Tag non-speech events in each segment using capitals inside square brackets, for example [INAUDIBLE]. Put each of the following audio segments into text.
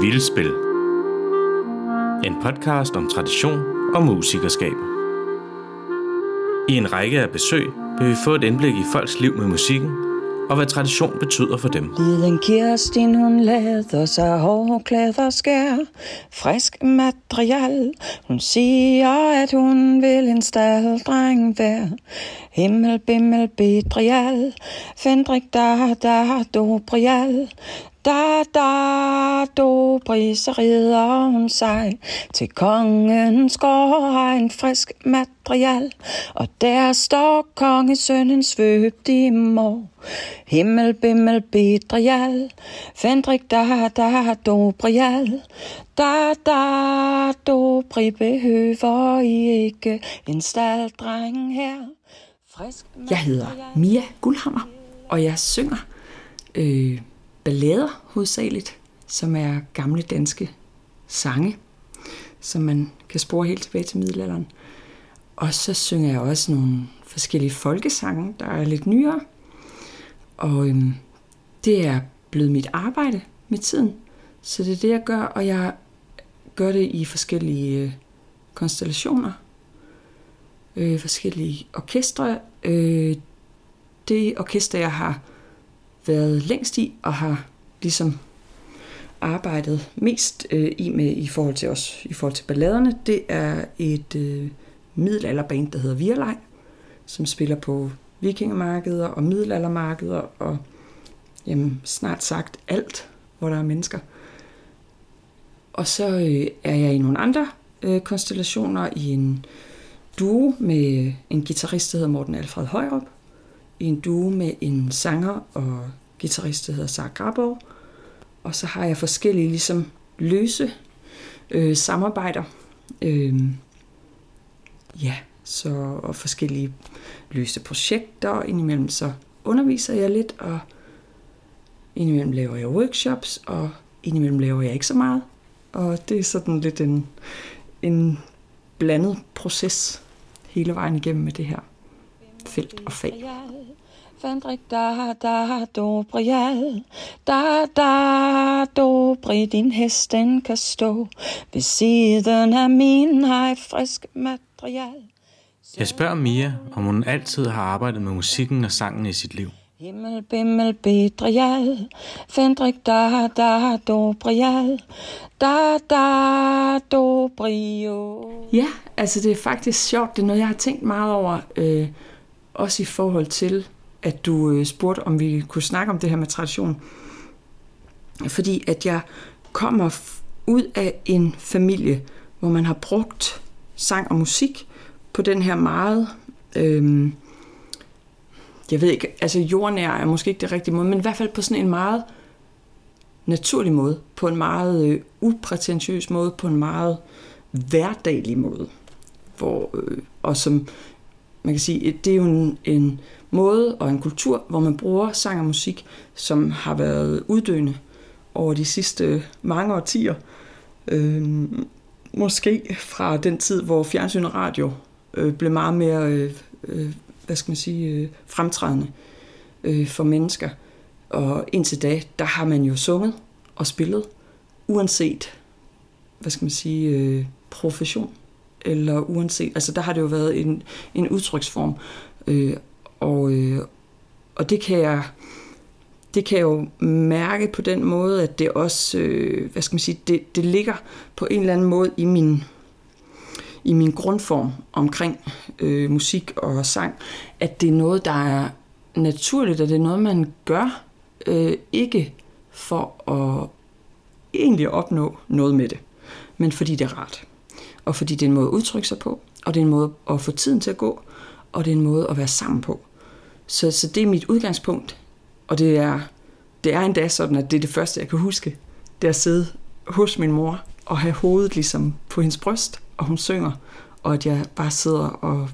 Vildspil. En podcast om tradition og musikerskab. I en række af besøg vil vi få et indblik i folks liv med musikken, og hvad tradition betyder for dem. Liden Kirstin, hun lader sig hårklæder skær. Frisk material. Hun siger, at hun vil en staldreng være. Himmel, bimmel, bedrial. Fendrik, da, da, dobrial. Da, da, do, så rider hun sig til kongens gård har en frisk material, og der står kongesønnen svøbt i mor. Himmel, bimmel, bedrial, Fendrik, da, da, do, brial, da, da, do, bri, behøver I ikke en staldreng her. Frisk Jeg hedder Mia Guldhammer, og jeg synger øh, ballader hovedsageligt, som er gamle danske sange, som man kan spore helt tilbage til middelalderen. Og så synger jeg også nogle forskellige folkesange, der er lidt nyere. Og øhm, det er blevet mit arbejde med tiden. Så det er det, jeg gør, og jeg gør det i forskellige øh, konstellationer. Øh, forskellige orkestre. Øh, det orkester, jeg har været længst i og har ligesom arbejdet mest øh, i med i forhold til os i forhold til balladerne, det er et øh, middelalderband, der hedder Virlej, som spiller på vikingemarkeder og middelaldermarkeder og jamen, snart sagt alt, hvor der er mennesker. Og så øh, er jeg i nogle andre øh, konstellationer i en duo med en guitarist, der hedder Morten Alfred Højrup, i en duo med en sanger og guitarist, der hedder Sara Grabov. Og så har jeg forskellige ligesom løse øh, samarbejder. Øh, ja, så og forskellige løse projekter. Indimellem så underviser jeg lidt, og indimellem laver jeg workshops, og indimellem laver jeg ikke så meget. Og det er sådan lidt en, en blandet proces hele vejen igennem med det her felt og fag. Fandrik, da, da, do, brial. Da, da, do, bri, din hest, den kan stå. Ved siden af min har frisk material. Jeg spørger Mia, om hun altid har arbejdet med musikken og sangen i sit liv. Himmel, bimmel, bedrial. Fendrik, da, da, do, brial. Da, da, do, brio. Ja, altså det er faktisk sjovt. Det er noget, jeg har tænkt meget over. Øh, også i forhold til at du øh, spurgte, om vi kunne snakke om det her med tradition. Fordi at jeg kommer ud af en familie, hvor man har brugt sang og musik på den her meget, øh, jeg ved ikke, altså jordnær er måske ikke det rigtige måde, men i hvert fald på sådan en meget naturlig måde, på en meget øh, uprætentiøs måde, på en meget hverdaglig måde. Hvor, øh, og som man kan sige, det er jo en, en måde og en kultur, hvor man bruger sang og musik, som har været uddøende over de sidste mange årtier. Øh, måske fra den tid, hvor fjernsyn og radio øh, blev meget mere øh, øh, hvad skal man sige, øh, fremtrædende øh, for mennesker. Og indtil da, der har man jo sunget og spillet, uanset, hvad skal man sige, øh, profession eller uanset, altså der har det jo været en, en udtryksform, øh, og, øh, og det kan jeg det kan jeg jo mærke på den måde, at det også, øh, hvad skal man sige, det, det ligger på en eller anden måde i min, i min grundform omkring øh, musik og sang, at det er noget, der er naturligt, og det er noget, man gør, øh, ikke for at egentlig opnå noget med det, men fordi det er rart og fordi det er en måde at udtrykke sig på, og det er en måde at få tiden til at gå, og det er en måde at være sammen på. Så, så det er mit udgangspunkt, og det er, det er endda sådan, at det er det første, jeg kan huske, det er at sidde hos min mor og have hovedet ligesom på hendes bryst, og hun synger, og at jeg bare sidder og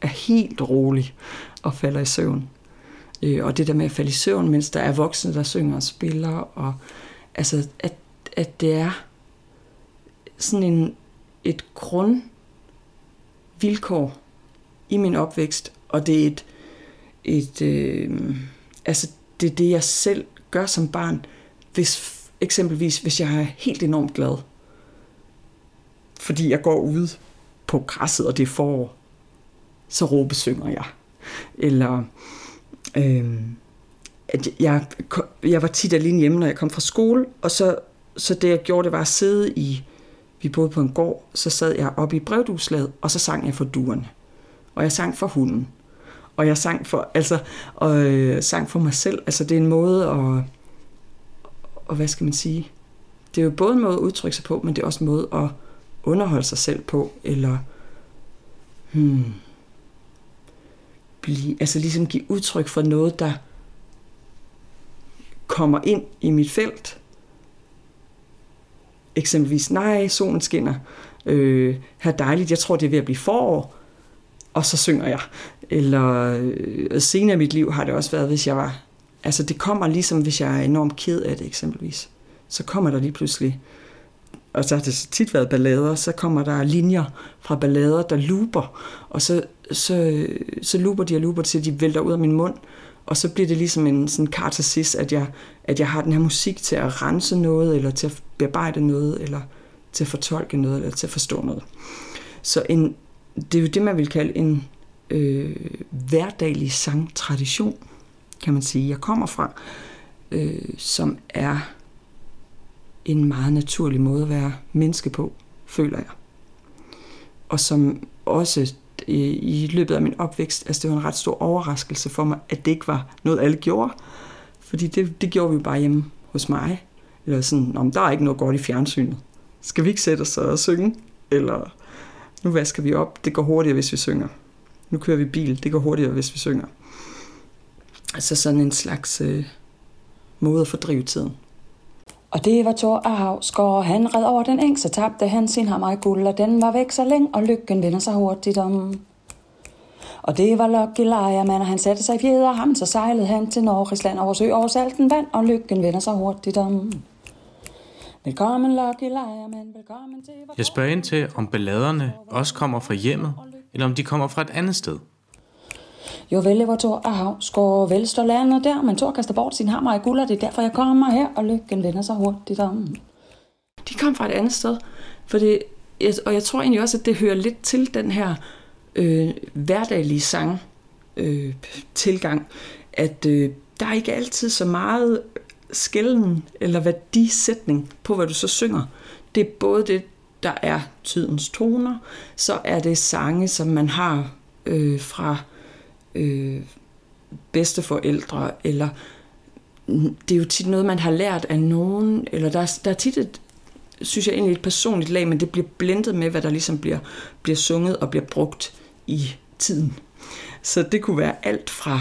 er helt rolig og falder i søvn. Øh, og det der med at falde i søvn, mens der er voksne, der synger og spiller, og altså, at, at det er sådan en, et grundvilkår i min opvækst, og det er et, et øh, altså det er det, jeg selv gør som barn, hvis, eksempelvis, hvis jeg er helt enormt glad, fordi jeg går ud på græsset, og det er forår, så råbesynger jeg. Eller øh, at jeg, jeg var tit alene hjemme, når jeg kom fra skole, og så, så det jeg gjorde, det var at sidde i, vi boede på en gård, så sad jeg oppe i brevduslaget, og så sang jeg for duerne. Og jeg sang for hunden. Og jeg sang for, altså, og, øh, sang for mig selv. Altså, det er en måde at, og hvad skal man sige, det er jo både en måde at udtrykke sig på, men det er også en måde at underholde sig selv på, eller hmm, blive, altså ligesom give udtryk for noget, der kommer ind i mit felt. Eksempelvis, nej, solen skinner. Øh, her dejligt, jeg tror, det er ved at blive forår. Og så synger jeg. Eller øh, senere i mit liv har det også været, hvis jeg var... Altså, det kommer ligesom, hvis jeg er enormt ked af det, eksempelvis. Så kommer der lige pludselig og så har det tit været ballader, så kommer der linjer fra ballader, der looper, og så, så, så looper de og looper til, de vælter ud af min mund, og så bliver det ligesom en sådan katarsis, at jeg, at jeg har den her musik til at rense noget, eller til at bearbejde noget, eller til at fortolke noget, eller til at forstå noget. Så en, det er jo det, man vil kalde en øh, hverdaglig sangtradition, kan man sige, jeg kommer fra, øh, som er en meget naturlig måde at være menneske på, føler jeg. Og som også øh, i løbet af min opvækst, altså det var en ret stor overraskelse for mig, at det ikke var noget, alle gjorde. Fordi det, det gjorde vi jo bare hjemme hos mig. Eller sådan, om der er ikke noget godt i fjernsynet. Skal vi ikke sætte os og synge? Eller nu vasker vi op, det går hurtigere, hvis vi synger. Nu kører vi bil, det går hurtigere, hvis vi synger. Altså sådan en slags øh, måde at fordrive tiden. Og det var Thor Havsgaard, han red over den eng, så tabte han sin hammer i guld, og den var væk så længe, og lykken vender sig hurtigt om. Og det var Lucky Lejermand, og han satte sig i fjeder ham, så sejlede han til Norgesland over sø over salten vand, og lykken vender sig hurtigt om. Velkommen Lucky Lejermand, velkommen til... Jeg spørger ind til, om balladerne også kommer fra hjemmet, eller om de kommer fra et andet sted. Jo vel, hvor Thor og Havsgaard vel står landet der, men Thor kaster bort sin hammer i guld, og det er derfor, jeg kommer her, og lykken vender sig hurtigt om. De kom fra et andet sted, for det, og jeg tror egentlig også, at det hører lidt til den her øh, hverdaglige sang øh, tilgang, at øh, der er ikke altid så meget skælden eller værdisætning på, hvad du så synger. Det er både det, der er tidens toner, så er det sange, som man har øh, fra øh, bedsteforældre, eller det er jo tit noget, man har lært af nogen, eller der, er, der er tit et, synes jeg egentlig et personligt lag, men det bliver blendet med, hvad der ligesom bliver, bliver sunget og bliver brugt i tiden. Så det kunne være alt fra,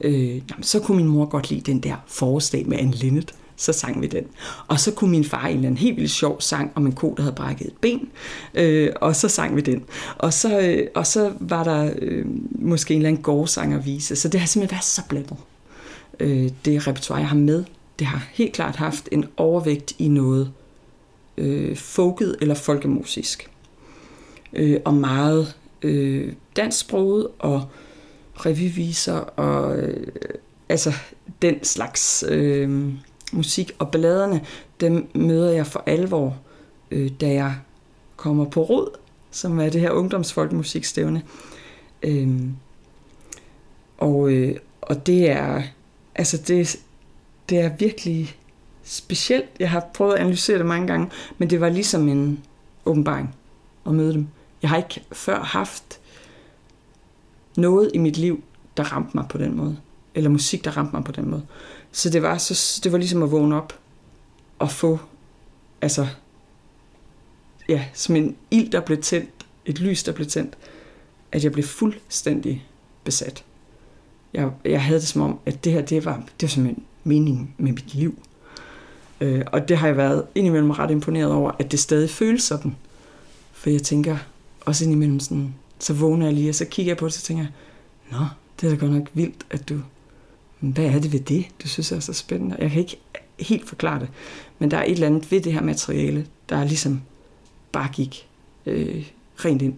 øh, jamen, så kunne min mor godt lide den der forårsdag med Anne Linnet, så sang vi den. Og så kunne min far en en helt vildt sjov sang om en ko, der havde brækket et ben, øh, og så sang vi den. Og så, øh, og så var der øh, måske en eller anden gårdsang at vise. Så det har simpelthen været så blandet. Øh, det repertoire, jeg har med, det har helt klart haft en overvægt i noget øh, folket eller folkemusisk. Øh, og meget øh, dansksproget og revyviser og øh, altså den slags øh, musik. Og balladerne, dem møder jeg for alvor, øh, da jeg kommer på Rod, som er det her ungdomsfolkmusikstævne. Øh, og, øh, og det er, altså det, det er virkelig specielt. Jeg har prøvet at analysere det mange gange, men det var ligesom en åbenbaring at møde dem. Jeg har ikke før haft noget i mit liv, der ramte mig på den måde. Eller musik, der ramte mig på den måde. Så det var, så, det var ligesom at vågne op og få, altså, ja, som en ild, der blev tændt, et lys, der blev tændt, at jeg blev fuldstændig besat. Jeg, jeg havde det som om, at det her, det var, det var simpelthen mening med mit liv. Øh, og det har jeg været indimellem ret imponeret over, at det stadig føles sådan. For jeg tænker også indimellem sådan, så vågner jeg lige, og så kigger jeg på det, så tænker jeg, nå, det er da godt nok vildt, at du hvad er det ved det, du synes er så spændende? Jeg kan ikke helt forklare det, men der er et eller andet ved det her materiale, der ligesom bare gik øh, rent ind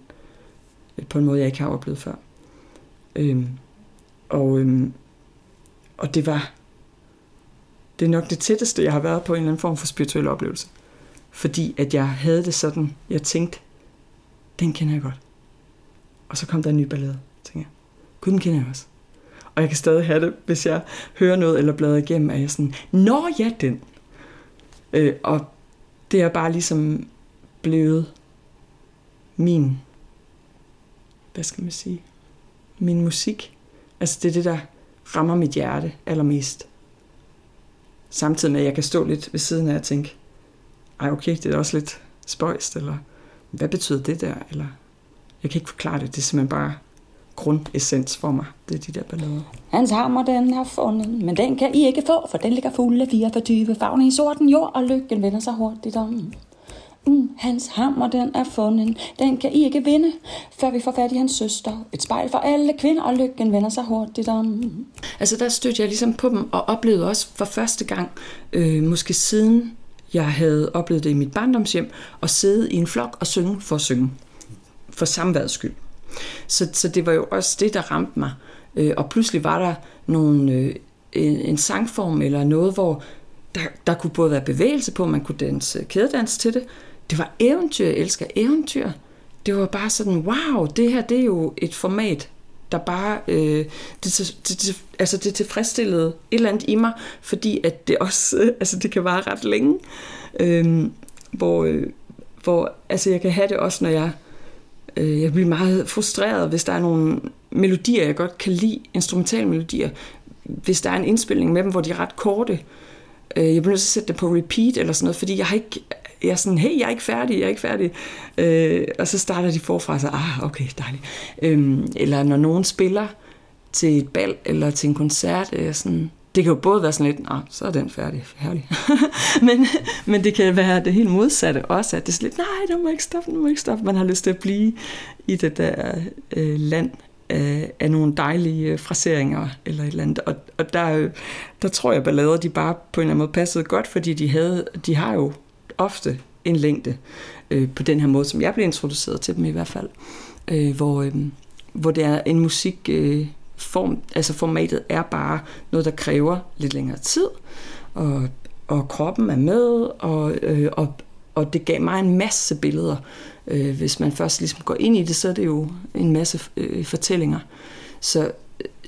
øh, på en måde, jeg ikke har oplevet før. Øhm, og, øhm, og det var det er nok det tætteste, jeg har været på en eller anden form for spirituel oplevelse. Fordi at jeg havde det sådan, jeg tænkte, den kender jeg godt. Og så kom der en ny ballade. tænkte jeg, gud, den kender jeg også. Og jeg kan stadig have det, hvis jeg hører noget eller bladrer igennem, at jeg sådan, nå ja, den. Øh, og det er bare ligesom blevet min, hvad skal man sige, min musik. Altså det er det, der rammer mit hjerte allermest. Samtidig med, at jeg kan stå lidt ved siden af og tænke, ej okay, det er også lidt spøjst, eller hvad betyder det der, eller jeg kan ikke forklare det, det er simpelthen bare grundessens for mig, det er de der ballader. Hans hammer, den er fundet, men den kan I ikke få, for den ligger fuld af 44 fagne i sorten jord, og lykken vender sig hurtigt om. Mm, hans hammer, den er fundet, den kan I ikke vinde, før vi får fat i hans søster. Et spejl for alle kvinder, og lykken vender sig hurtigt om. Altså der stødte jeg ligesom på dem, og oplevede også for første gang, øh, måske siden jeg havde oplevet det i mit barndomshjem, at sidde i en flok og synge for at synge. For samværets skyld. Så, så det var jo også det, der ramte mig. Øh, og pludselig var der nogle, øh, en, en sangform eller noget, hvor der, der kunne både være bevægelse på, man kunne danse øh, kædedans til det. Det var eventyr, jeg elsker eventyr. Det var bare sådan, wow, det her det er jo et format, der bare, øh, det, det, det, altså det tilfredsstillede et eller andet i mig, fordi at det også, øh, [LAUGHS] altså det kan vare ret længe, øh, hvor, øh, hvor, altså jeg kan have det også, når jeg Øh, jeg bliver meget frustreret, hvis der er nogle melodier, jeg godt kan lide, instrumentale melodier. Hvis der er en indspilning med dem, hvor de er ret korte. Øh, jeg bliver nødt til at sætte det på repeat eller sådan noget, fordi jeg har ikke jeg er sådan, hey, jeg er ikke færdig, jeg er ikke færdig. Øh, og så starter de forfra, så, ah, okay, dejligt. Øh, eller når nogen spiller til et bal eller til en koncert, er sådan, det kan jo både være sådan lidt, nej, så er den færdig, herlig. [LAUGHS] men, men det kan være det helt modsatte også, at det er sådan lidt, nej, den må ikke stoppe, den må ikke stoppe. Man har lyst til at blive i det der øh, land af, af nogle dejlige øh, fraseringer eller et eller andet. Og, og der, øh, der tror jeg, ballader, de bare på en eller anden måde passede godt, fordi de, havde, de har jo ofte en længde øh, på den her måde, som jeg blev introduceret til dem i hvert fald, øh, hvor, øh, hvor det er en musik... Øh, form, altså formatet er bare noget, der kræver lidt længere tid, og, og kroppen er med, og, øh, og, og det gav mig en masse billeder. Øh, hvis man først ligesom går ind i det, så er det jo en masse øh, fortællinger. Så,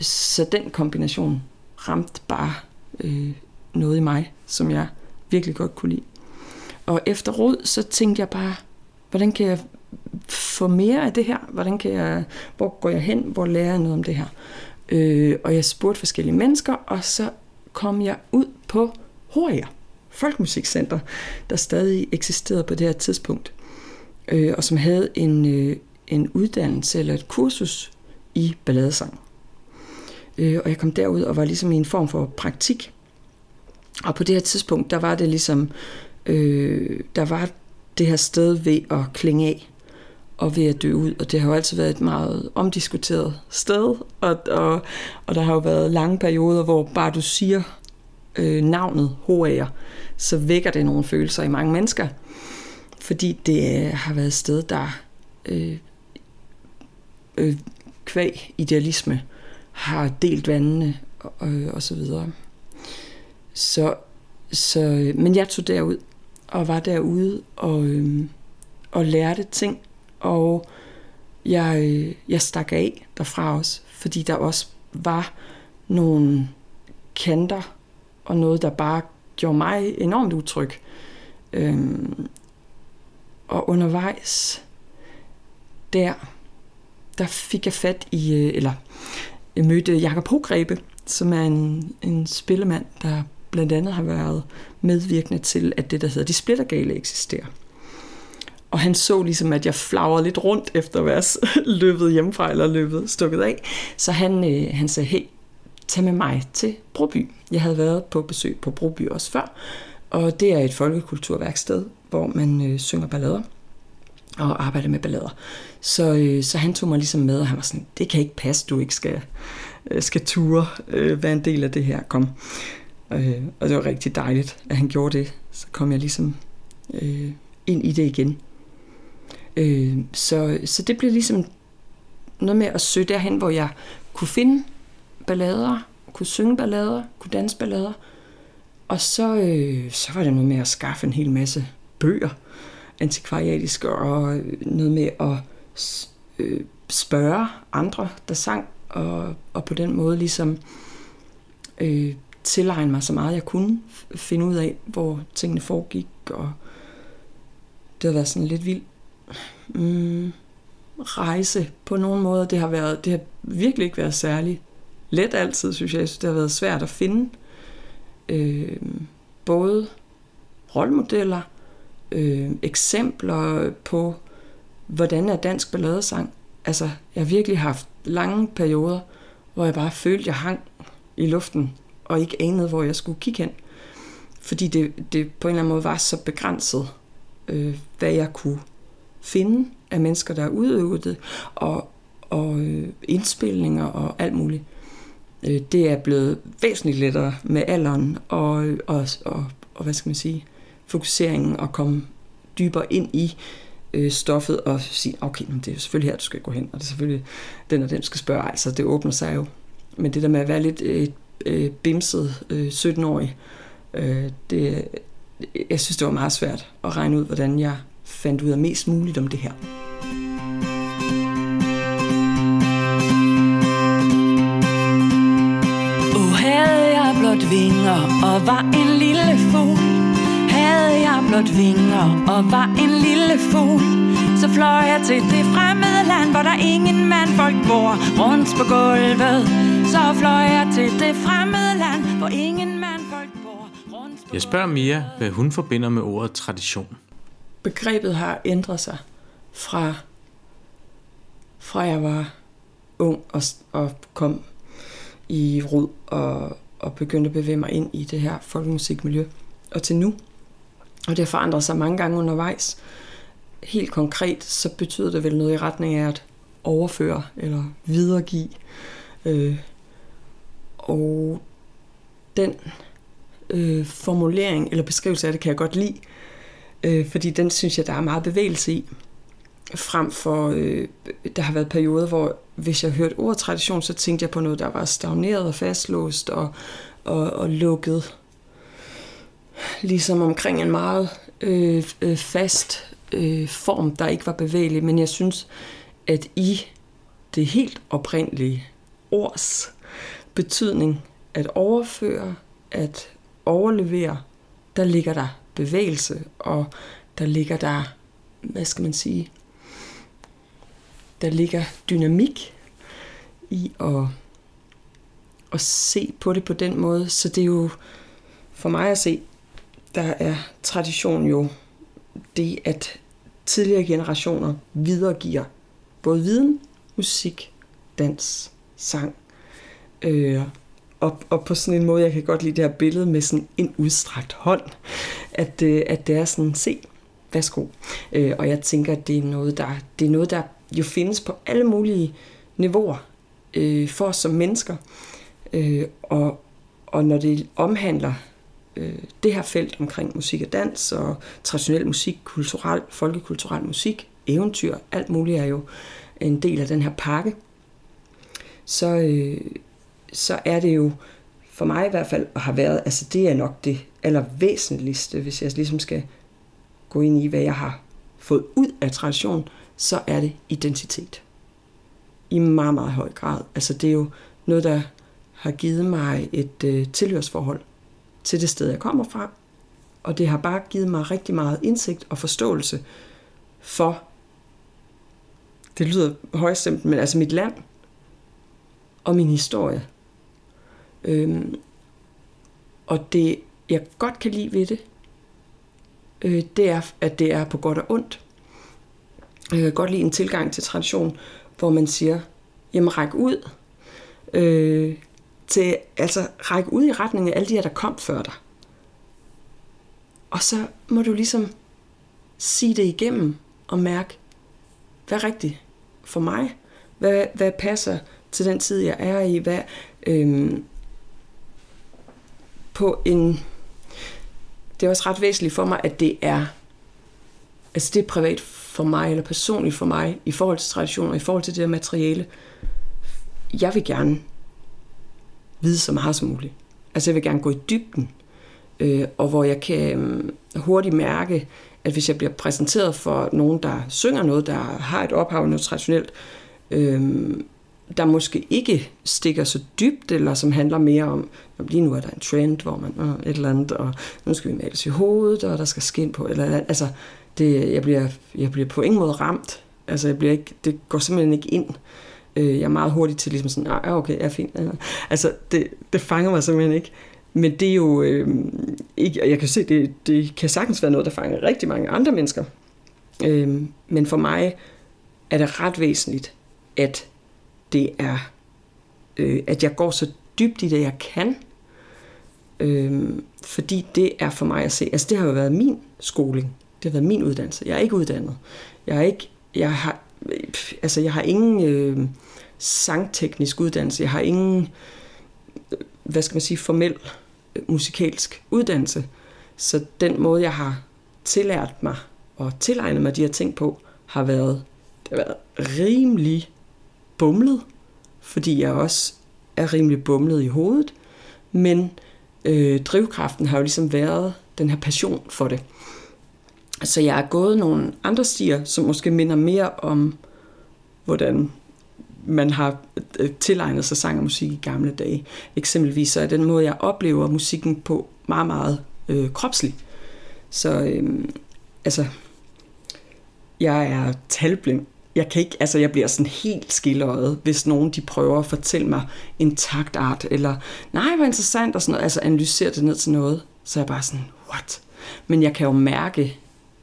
så den kombination ramte bare øh, noget i mig, som jeg virkelig godt kunne lide. Og efter råd, så tænkte jeg bare, hvordan kan jeg få mere af det her? Hvordan kan jeg, hvor går jeg hen? Hvor lærer jeg noget om det her? Øh, og jeg spurgte forskellige mennesker, og så kom jeg ud på Horia, Folkemusikcenter, der stadig eksisterede på det her tidspunkt, øh, og som havde en, øh, en uddannelse eller et kursus i balladesang. Øh, og jeg kom derud og var ligesom i en form for praktik. Og på det her tidspunkt, der var det ligesom, øh, der var det her sted ved at klinge af og ved at dø ud. Og det har jo altid været et meget omdiskuteret sted, og, og, og der har jo været lange perioder, hvor bare du siger øh, navnet HR, så vækker det nogle følelser i mange mennesker, fordi det øh, har været et sted, der øh, øh, kvæg idealisme har delt vandene og, øh, og så videre. Så, så, øh, men jeg tog derud og var derude og, øh, og lærte ting og jeg, jeg stak af derfra også, fordi der også var nogle kanter og noget, der bare gjorde mig enormt utryg. Øhm, og undervejs der, der fik jeg fat i, øh, eller jeg mødte Jakob Hogrebe, som er en, en spillemand, der blandt andet har været medvirkende til, at det, der hedder De Splittergale, eksisterer. Og han så ligesom, at jeg flagrede lidt rundt efter at være [LAUGHS] løbet hjemmefra, eller løbet stukket af. Så han, øh, han sagde, hey, tag med mig til Broby. Jeg havde været på besøg på Broby også før, og det er et folkekulturværksted, hvor man øh, synger ballader og arbejder med ballader. Så, øh, så han tog mig ligesom med, og han var sådan, det kan ikke passe, du ikke skal, øh, skal ture øh, være en del af det her, kom. Øh, og det var rigtig dejligt, at han gjorde det. Så kom jeg ligesom øh, ind i det igen. Øh, så, så det blev ligesom noget med at søge derhen, hvor jeg kunne finde ballader, kunne synge ballader, kunne danse ballader, Og så, øh, så var det noget med at skaffe en hel masse bøger, antikvariatiske, og noget med at øh, spørge andre, der sang, og, og på den måde ligesom øh, tilegne mig så meget, jeg kunne finde ud af, hvor tingene foregik, og det har været sådan lidt vildt mm, rejse på nogen måde. Det har, været, det har virkelig ikke været særlig let altid, synes jeg. Det har været svært at finde øh, både rollemodeller, øh, eksempler på, hvordan er dansk balladesang. Altså, jeg har virkelig haft lange perioder, hvor jeg bare følte, jeg hang i luften, og ikke anede, hvor jeg skulle kigge hen. Fordi det, det på en eller anden måde var så begrænset, øh, hvad jeg kunne finde af mennesker, der udøvede det, og, og øh, indspilninger og alt muligt. Øh, det er blevet væsentligt lettere med alderen og, og, og, og hvad skal man sige, fokuseringen og komme dybere ind i øh, stoffet og sige, okay, men det er selvfølgelig her, du skal gå hen, og det er selvfølgelig den og den skal spørge, altså det åbner sig jo. Men det der med at være lidt øh, øh, bimset øh, 17-årig, øh, det, jeg synes, det var meget svært at regne ud, hvordan jeg fandt ud af mest muligt om det her. Oh, havde jeg blot vinger og var en lille fugl Havde jeg blot vinger og var en lille fugl Så fløj jeg til det fremmede land, hvor der ingen mandfolk bor Rundt på gulvet Så fløj jeg til det fremmede land, hvor ingen mandfolk bor rundt på Jeg spørger Mia, hvad hun forbinder med ordet tradition. Begrebet har ændret sig fra, fra jeg var ung og, og kom i rod og, og begyndte at bevæge mig ind i det her folkemusikmiljø, og til nu. Og det har forandret sig mange gange undervejs. Helt konkret, så betyder det vel noget i retning af at overføre eller videregive. Øh, og den øh, formulering eller beskrivelse af det kan jeg godt lide, øh, fordi den synes jeg, der er meget bevægelse i. Frem for, øh, der har været perioder, hvor hvis jeg hørte ordet tradition, så tænkte jeg på noget, der var stagneret og fastlåst og, og, og lukket. Ligesom omkring en meget øh, øh, fast øh, form, der ikke var bevægelig. Men jeg synes, at i det helt oprindelige ords betydning, at overføre, at overlevere, der ligger der bevægelse, og der ligger der, hvad skal man sige, der ligger dynamik i at, at se på det på den måde. Så det er jo for mig at se, der er tradition jo det, at tidligere generationer videregiver både viden, musik, dans, sang. Øh, og, og på sådan en måde, jeg kan godt lide det her billede med sådan en udstrakt hånd, at, øh, at det er sådan, se, værsgo. Øh, og jeg tænker, at det er noget, der, det er noget, der jo findes på alle mulige niveauer øh, for os som mennesker. Øh, og, og når det omhandler øh, det her felt omkring musik og dans og traditionel musik, kulturel, folkekulturel musik, eventyr, alt muligt er jo en del af den her pakke, så, øh, så er det jo for mig i hvert fald, og har været, altså det er nok det allervæsentligste, hvis jeg ligesom skal gå ind i, hvad jeg har fået ud af tradition, så er det identitet. I meget, meget høj grad. Altså det er jo noget, der har givet mig et øh, tilhørsforhold til det sted, jeg kommer fra. Og det har bare givet mig rigtig meget indsigt og forståelse for, det lyder højstemt, men altså mit land og min historie. Øhm, og det, jeg godt kan lide ved det, øh, det er, at det er på godt og ondt. Jeg kan godt lide en tilgang til tradition, hvor man siger, jamen ræk ud. Øh, til, altså række ud i retning af alle de her, der kom før dig. Og så må du ligesom sige det igennem og mærke, hvad er rigtigt for mig? Hvad, hvad passer til den tid, jeg er i? Hvad, øhm, på en... Det er også ret væsentligt for mig, at det er altså det er privat for mig, eller personligt for mig, i forhold til traditioner, i forhold til det her materiale. Jeg vil gerne vide så meget som muligt. Altså jeg vil gerne gå i dybden øh, og hvor jeg kan øh, hurtigt mærke, at hvis jeg bliver præsenteret for nogen, der synger noget, der har et ophav noget traditionelt, øh, der måske ikke stikker så dybt, eller som handler mere om, lige nu er der en trend, hvor man øh, et eller andet, og nu skal vi males i hovedet, og der skal skin på, eller, eller altså, det, jeg, bliver, jeg bliver på ingen måde ramt. Altså, jeg bliver ikke, det går simpelthen ikke ind. Øh, jeg er meget hurtig til ligesom sådan, ja okay, jeg er fint. Altså, det, det fanger mig simpelthen ikke. Men det er jo øh, ikke, og jeg kan se, det, det kan sagtens være noget, der fanger rigtig mange andre mennesker. Øh, men for mig er det ret væsentligt, at det er, øh, at jeg går så dybt i det, jeg kan. Øh, fordi det er for mig at se, altså det har jo været min skoling, det har været min uddannelse. Jeg er ikke uddannet. Jeg er ikke, jeg har, altså jeg har ingen øh, sangteknisk uddannelse. Jeg har ingen, øh, hvad skal man sige, formel øh, musikalsk uddannelse. Så den måde, jeg har tillært mig og tilegnet mig de her ting på, har været, det har været rimelig bumlet, fordi jeg også er rimelig bumlet i hovedet, men øh, drivkraften har jo ligesom været den her passion for det. Så jeg er gået nogle andre stier, som måske minder mere om, hvordan man har øh, tilegnet sig sang og musik i gamle dage. Eksempelvis så er den måde, jeg oplever musikken på meget, meget øh, kropslig. Så øh, altså, jeg er talblind. Jeg kan ikke, altså jeg bliver sådan helt skilløjet, hvis nogen de prøver at fortælle mig en taktart, eller nej, hvor interessant, og sådan noget, altså analysere det ned til noget. Så er jeg bare sådan, what? Men jeg kan jo mærke,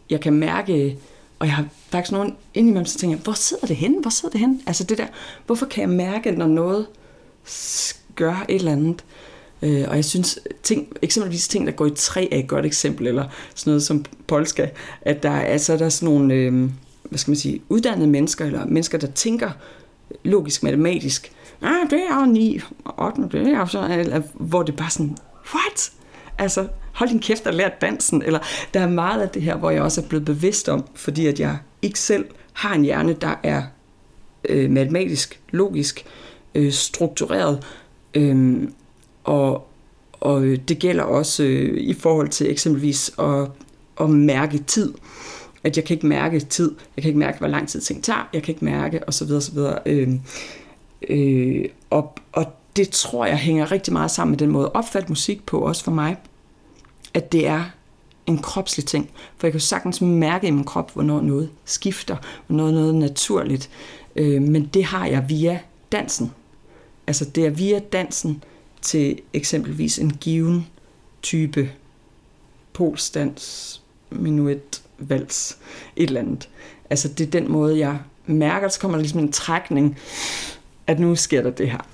jeg kan mærke, og jeg har faktisk nogen indimellem, så tænker jeg, hvor sidder det henne? Hvor sidder det henne? Altså det der, hvorfor kan jeg mærke, når noget gør et eller andet? Øh, og jeg synes, ting, eksempelvis ting, der går i træ, er et godt eksempel, eller sådan noget som polska, at der er, altså, der er sådan nogle, øh, hvad skal man sige, uddannede mennesker, eller mennesker, der tænker logisk, matematisk, ah, det er jo 9, 8, det er så, eller, hvor det bare sådan, what? Altså, hold din kæft og lær dansen. Eller der er meget af det her, hvor jeg også er blevet bevidst om, fordi at jeg ikke selv har en hjerne, der er øh, matematisk, logisk, øh, struktureret. Øh, og, og øh, det gælder også øh, i forhold til eksempelvis at, at mærke tid. At jeg kan ikke mærke tid. Jeg kan ikke mærke, hvor lang tid ting tager. Jeg kan ikke mærke, og så videre, og så videre. Øh, øh, og, og det tror jeg hænger rigtig meget sammen med den måde at opfatte musik på, også for mig at det er en kropslig ting. For jeg kan jo sagtens mærke i min krop, hvornår noget skifter, hvornår noget er naturligt. Øh, men det har jeg via dansen. Altså det er via dansen til eksempelvis en given type polsdans, minuet, vals, et eller andet. Altså det er den måde, jeg mærker, så kommer der ligesom en trækning, at nu sker der det her.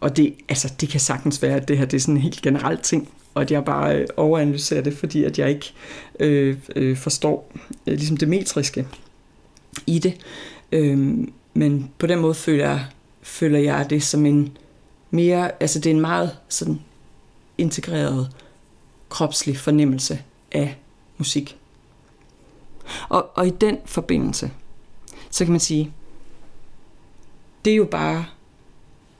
Og det, altså, det kan sagtens være, at det her det er sådan en helt generel ting og at jeg bare øh, overanalyserer det, fordi at jeg ikke øh, øh, forstår øh, ligesom det metriske i det. Øh, men på den måde føler jeg, føler jeg det som en mere, altså det er en meget sådan integreret kropslig fornemmelse af musik. Og, og i den forbindelse, så kan man sige, det er jo bare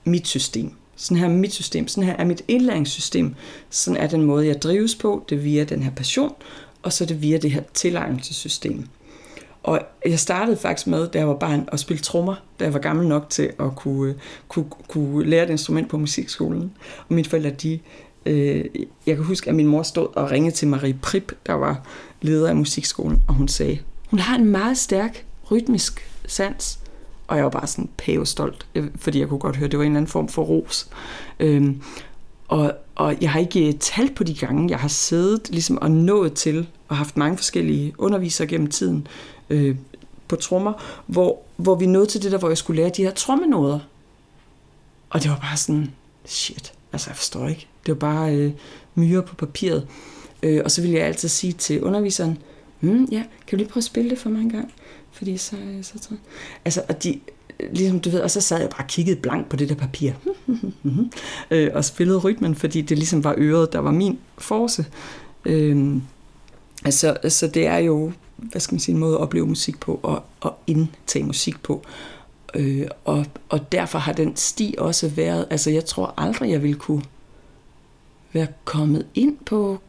mit system. Sådan her er mit system, sådan her er mit indlæringssystem, sådan er den måde, jeg drives på, det er via den her passion, og så er det via det her tilegnelsessystem. Og jeg startede faktisk med, da jeg var barn, at spille trommer, da jeg var gammel nok til at kunne, øh, kunne, kunne lære et instrument på musikskolen. Og mine forældre, de, øh, jeg kan huske, at min mor stod og ringede til Marie Prip, der var leder af musikskolen, og hun sagde, hun har en meget stærk rytmisk sans, og jeg var bare sådan pævestolt, stolt, øh, fordi jeg kunne godt høre, at det var en eller anden form for ros. Øhm, og, og jeg har ikke øh, talt på de gange, jeg har siddet ligesom og nået til, og haft mange forskellige undervisere gennem tiden øh, på trommer, hvor, hvor vi nåede til det der, hvor jeg skulle lære de her trommenoder. Og det var bare sådan, shit, altså jeg forstår ikke. Det var bare øh, myre på papiret. Øh, og så ville jeg altid sige til underviseren, mm, ja, kan du lige prøve at spille det for mig en gang? fordi så, øh, så tror Altså, og de, ligesom du ved, og så sad jeg bare og kiggede blank på det der papir, [LAUGHS] øh, og spillede rytmen, fordi det ligesom var øret, der var min force. Øh, altså, så det er jo, hvad skal man sige, en måde at opleve musik på, og, og indtage musik på. Øh, og, og derfor har den sti også været, altså jeg tror aldrig, jeg ville kunne være kommet ind på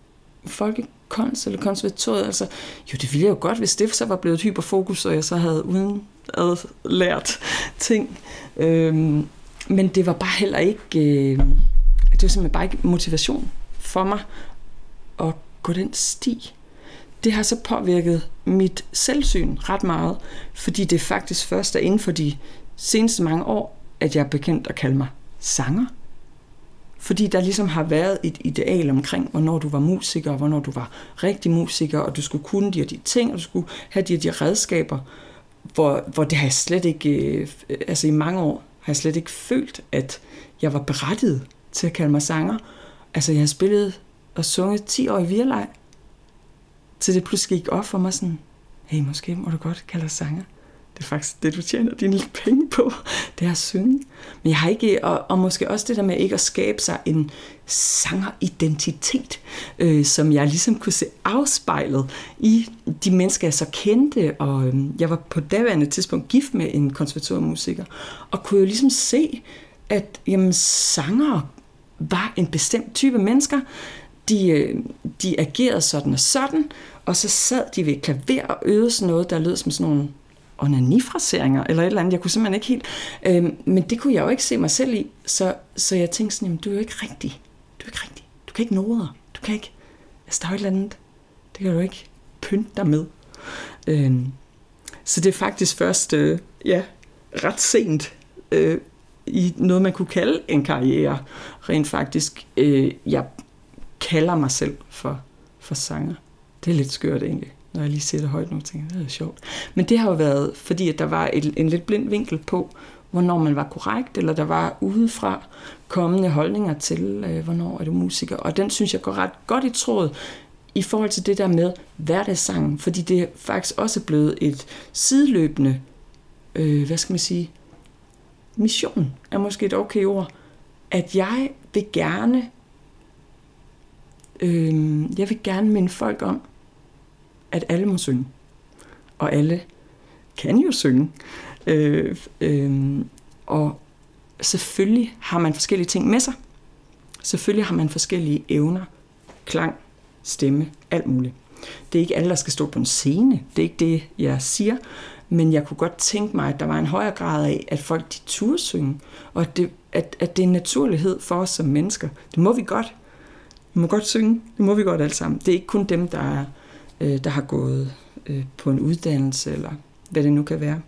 folkekunst eller konservatoriet. Altså, jo, det ville jeg jo godt, hvis det så var blevet et hyperfokus, og jeg så havde uden lært ting. Øhm, men det var bare heller ikke, øh, det var simpelthen bare ikke motivation for mig at gå den sti. Det har så påvirket mit selvsyn ret meget, fordi det faktisk først er inden for de seneste mange år, at jeg er bekendt at kalde mig sanger. Fordi der ligesom har været et ideal omkring, hvornår du var musiker, og hvornår du var rigtig musiker, og du skulle kunne de og de ting, og du skulle have de og de redskaber, hvor, hvor det har jeg slet ikke, øh, altså i mange år har jeg slet ikke følt, at jeg var berettiget til at kalde mig sanger. Altså jeg har spillet og sunget 10 år i virlej, til det pludselig gik op for mig sådan, hey, måske må du godt kalde dig sanger det er faktisk det, du tjener dine penge på, det er at synge. Men jeg har ikke, og, og måske også det der med ikke at skabe sig en sangeridentitet, øh, som jeg ligesom kunne se afspejlet i de mennesker, jeg så kendte, og øh, jeg var på daværende tidspunkt gift med en konservatormusiker, og kunne jo ligesom se, at jamen, sanger var en bestemt type mennesker, de, øh, de agerede sådan og sådan, og så sad de ved et klaver og øvede sådan noget, der lød som sådan nogle onanifraseringer, eller et eller andet. Jeg kunne simpelthen ikke helt... Øh, men det kunne jeg jo ikke se mig selv i, så, så jeg tænkte sådan, jamen, du er jo ikke rigtig. Du er ikke rigtig. Du kan ikke noder. Du kan ikke... Altså, der er jo et eller andet. Det kan du ikke pynte dig med. Øh, så det er faktisk først, øh, ja, ret sent øh, i noget, man kunne kalde en karriere. Rent faktisk, øh, jeg kalder mig selv for, for sanger. Det er lidt skørt egentlig når jeg lige siger det højt nu, tænker jeg, det er sjovt. Men det har jo været, fordi at der var et, en lidt blind vinkel på, hvornår man var korrekt, eller der var udefra kommende holdninger til, øh, hvornår er du musiker. Og den synes jeg går ret godt i tråd i forhold til det der med hverdagssangen, fordi det er faktisk også blevet et sideløbende, øh, hvad skal man sige, mission er måske et okay ord, at jeg vil gerne, øh, jeg vil gerne minde folk om, at alle må synge. Og alle kan jo synge. Øh, øh, og selvfølgelig har man forskellige ting med sig. Selvfølgelig har man forskellige evner, klang, stemme, alt muligt. Det er ikke alle, der skal stå på en scene. Det er ikke det, jeg siger. Men jeg kunne godt tænke mig, at der var en højere grad af, at folk de turde synge. Og at det, at, at det er en naturlighed for os som mennesker. Det må vi godt. Vi må godt synge. Det må vi godt alle sammen. Det er ikke kun dem, der er øh, der har gået øh, på en uddannelse, eller hvad det nu kan være.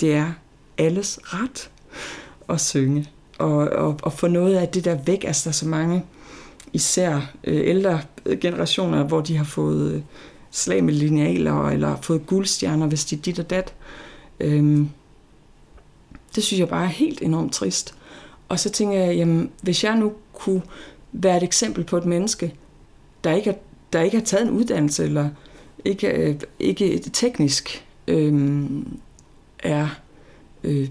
Det er alles ret at synge, og, og, og få noget af det der væk. Altså, der er så mange, især øh, ældre generationer, hvor de har fået øh, slag med linealer, eller fået guldstjerner, hvis de dit og dat. Øhm, det synes jeg bare er helt enormt trist. Og så tænker jeg, jamen, hvis jeg nu kunne være et eksempel på et menneske, der ikke, har, der ikke har taget en uddannelse, eller ikke, øh, ikke teknisk øh, er øh,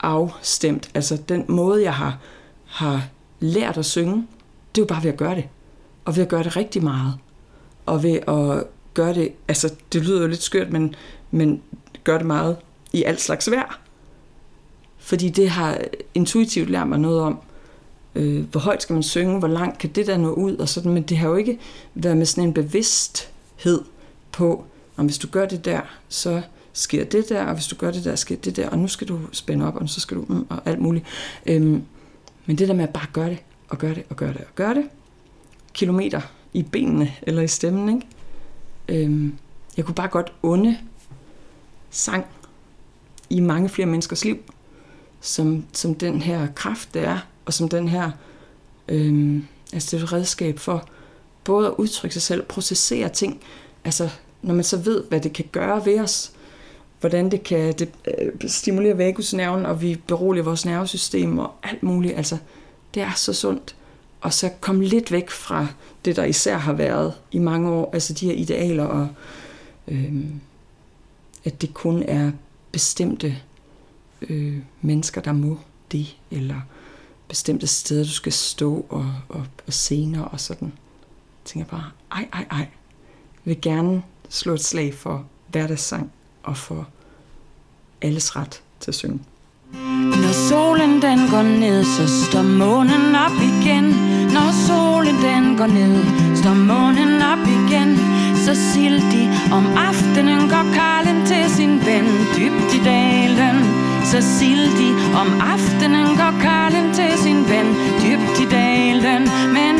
afstemt. Altså den måde, jeg har, har lært at synge, det er jo bare ved at gøre det. Og ved at gøre det rigtig meget. Og ved at gøre det, altså det lyder jo lidt skørt, men, men gør det meget i alt slags vejr. Fordi det har intuitivt lært mig noget om, øh, hvor højt skal man synge, hvor langt kan det der nå ud, og sådan, men det har jo ikke været med sådan en bevidsthed på, om hvis du gør det der, så sker det der, og hvis du gør det der, sker det der, og nu skal du spænde op, og så skal du, mm, og alt muligt. Øhm, men det der med at bare gøre det, og gøre det, og gøre det, og gøre det, kilometer i benene, eller i stemmen, ikke? Øhm, jeg kunne bare godt unde sang i mange flere menneskers liv, som, som den her kraft, det er, og som den her, øhm, altså det er et redskab for både at udtrykke sig selv, processere ting, altså, når man så ved, hvad det kan gøre ved os, hvordan det kan det, øh, stimulere vagusnerven, og vi beroliger vores nervesystem og alt muligt. Altså, det er så sundt. Og så komme lidt væk fra det, der især har været i mange år, altså de her idealer, og øh, at det kun er bestemte øh, mennesker, der må det, eller bestemte steder, du skal stå og, og, og scener og sådan. Jeg tænker bare, ej, ej, ej, vil gerne slå et slag for hverdagssang og for alles ret til at synge. Når solen den går ned, så står månen op igen. Når solen den går ned, står månen op igen. Så sildig om aftenen går Karlen til sin ven dybt i dalen. Så sildig om aftenen går Karlen til sin ven dybt i dalen. Men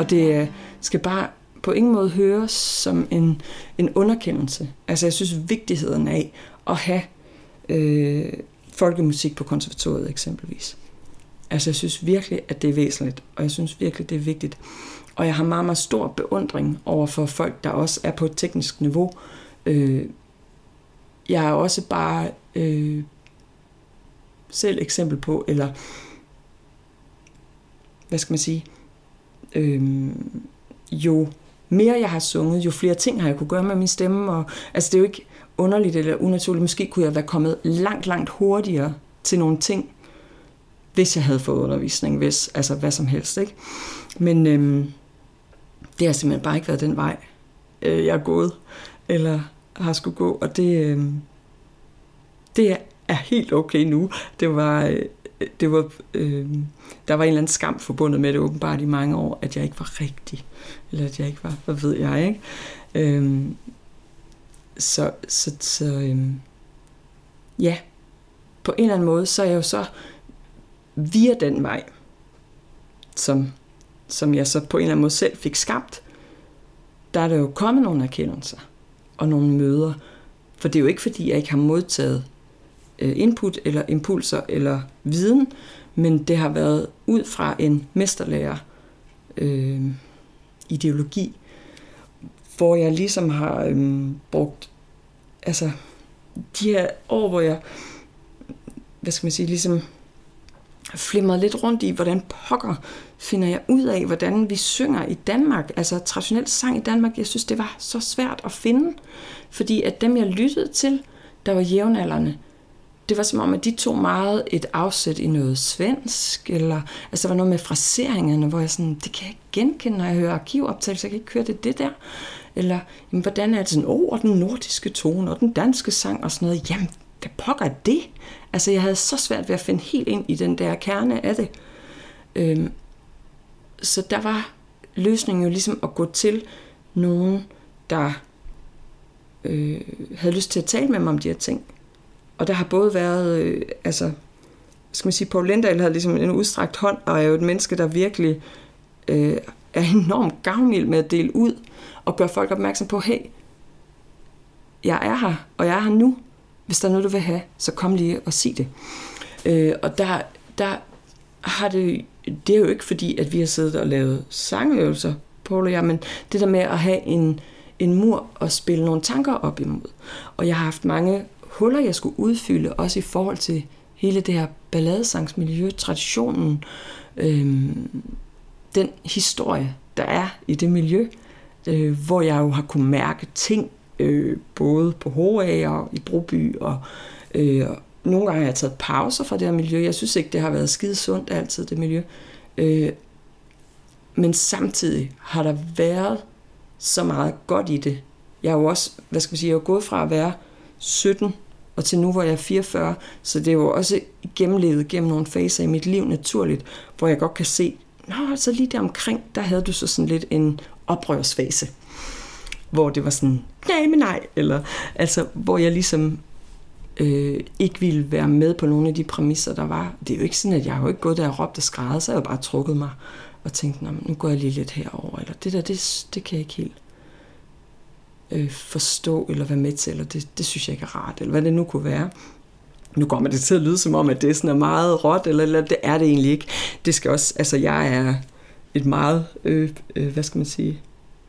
Og det øh, skal bare på ingen måde høres som en, en underkendelse. Altså jeg synes vigtigheden af at have øh, folkemusik på konservatoriet eksempelvis. Altså jeg synes virkelig, at det er væsentligt, og jeg synes virkelig, det er vigtigt. Og jeg har meget, meget stor beundring over for folk, der også er på et teknisk niveau. Øh, jeg er også bare øh, selv eksempel på, eller hvad skal man sige, øh, jo mere jeg har sunget, jo flere ting har jeg kunne gøre med min stemme. Og, altså det er jo ikke underligt eller unaturligt. Måske kunne jeg være kommet langt, langt hurtigere til nogle ting, hvis jeg havde fået undervisning, hvis, altså hvad som helst. Ikke? Men øhm, det har simpelthen bare ikke været den vej, øh, jeg er gået, eller har skulle gå, og det, øh, det er helt okay nu. Det var, øh, det var, øh, der var en eller anden skam forbundet med det åbenbart i mange år, at jeg ikke var rigtig, eller at jeg ikke var, hvad ved jeg, ikke? Øh, så, så, så øh, ja, på en eller anden måde, så er jeg jo så via den vej, som, som jeg så på en eller anden måde selv fik skabt, der er der jo kommet nogle erkendelser og nogle møder. For det er jo ikke fordi, jeg ikke har modtaget Øh, input eller impulser eller viden, men det har været ud fra en mesterlærer øh, ideologi, hvor jeg ligesom har øh, brugt altså de her år, hvor jeg hvad skal man sige, ligesom flimret lidt rundt i, hvordan pokker finder jeg ud af, hvordan vi synger i Danmark. Altså traditionel sang i Danmark, jeg synes, det var så svært at finde. Fordi at dem, jeg lyttede til, der var jævnaldrende, det var som om, at de tog meget et afsæt i noget svensk, eller altså der var noget med fraseringerne, hvor jeg sådan, det kan jeg ikke genkende, når jeg hører arkivoptagelser, jeg kan ikke høre det, det der. Eller, jamen, hvordan er det sådan, oh, og den nordiske tone, og den danske sang, og sådan noget. Jamen, hvad pokker det? Altså, jeg havde så svært ved at finde helt ind i den der kerne af det. Øhm, så der var løsningen jo ligesom at gå til nogen, der øh, havde lyst til at tale med mig om de her ting. Og der har både været, øh, altså, skal man sige, Paul Lindahl havde ligesom en udstrakt hånd, og er jo et menneske, der virkelig øh, er enormt gavmild med at dele ud, og gøre folk opmærksom på, hey, jeg er her, og jeg er her nu. Hvis der er noget, du vil have, så kom lige og sig det. Øh, og der, der har det, det er jo ikke fordi, at vi har siddet og lavet sangøvelser, Paul og jeg, men det der med at have en, en mur og spille nogle tanker op imod. Og jeg har haft mange huller, jeg skulle udfylde, også i forhold til hele det her balladesangsmiljø, traditionen, øhm, den historie, der er i det miljø, øh, hvor jeg jo har kunne mærke ting, øh, både på HA og i Broby, og øh, nogle gange har jeg taget pauser fra det her miljø. Jeg synes ikke, det har været skide sundt altid, det miljø. Øh, men samtidig har der været så meget godt i det. Jeg er jo også, hvad skal man sige, jeg er gået fra at være 17 og til nu, hvor jeg er 44, så det er jo også gennemlevet gennem nogle faser i mit liv naturligt, hvor jeg godt kan se, Nå, så lige der omkring, der havde du så sådan lidt en oprørsfase, hvor det var sådan, nej, men nej, eller altså, hvor jeg ligesom øh, ikke ville være med på nogle af de præmisser, der var. Det er jo ikke sådan, at jeg har jo ikke gået der og råbt og skrædet, så jeg har jo bare trukket mig og tænkt, nu går jeg lige lidt herover eller det der, det, det kan jeg ikke helt øh, forstå eller være med til, eller det, det synes jeg ikke er rart, eller hvad det nu kunne være. Nu kommer det til at lyde som om, at det er meget råt, eller, eller det er det egentlig ikke. Det skal også, altså jeg er et meget, øh, øh, hvad skal man sige,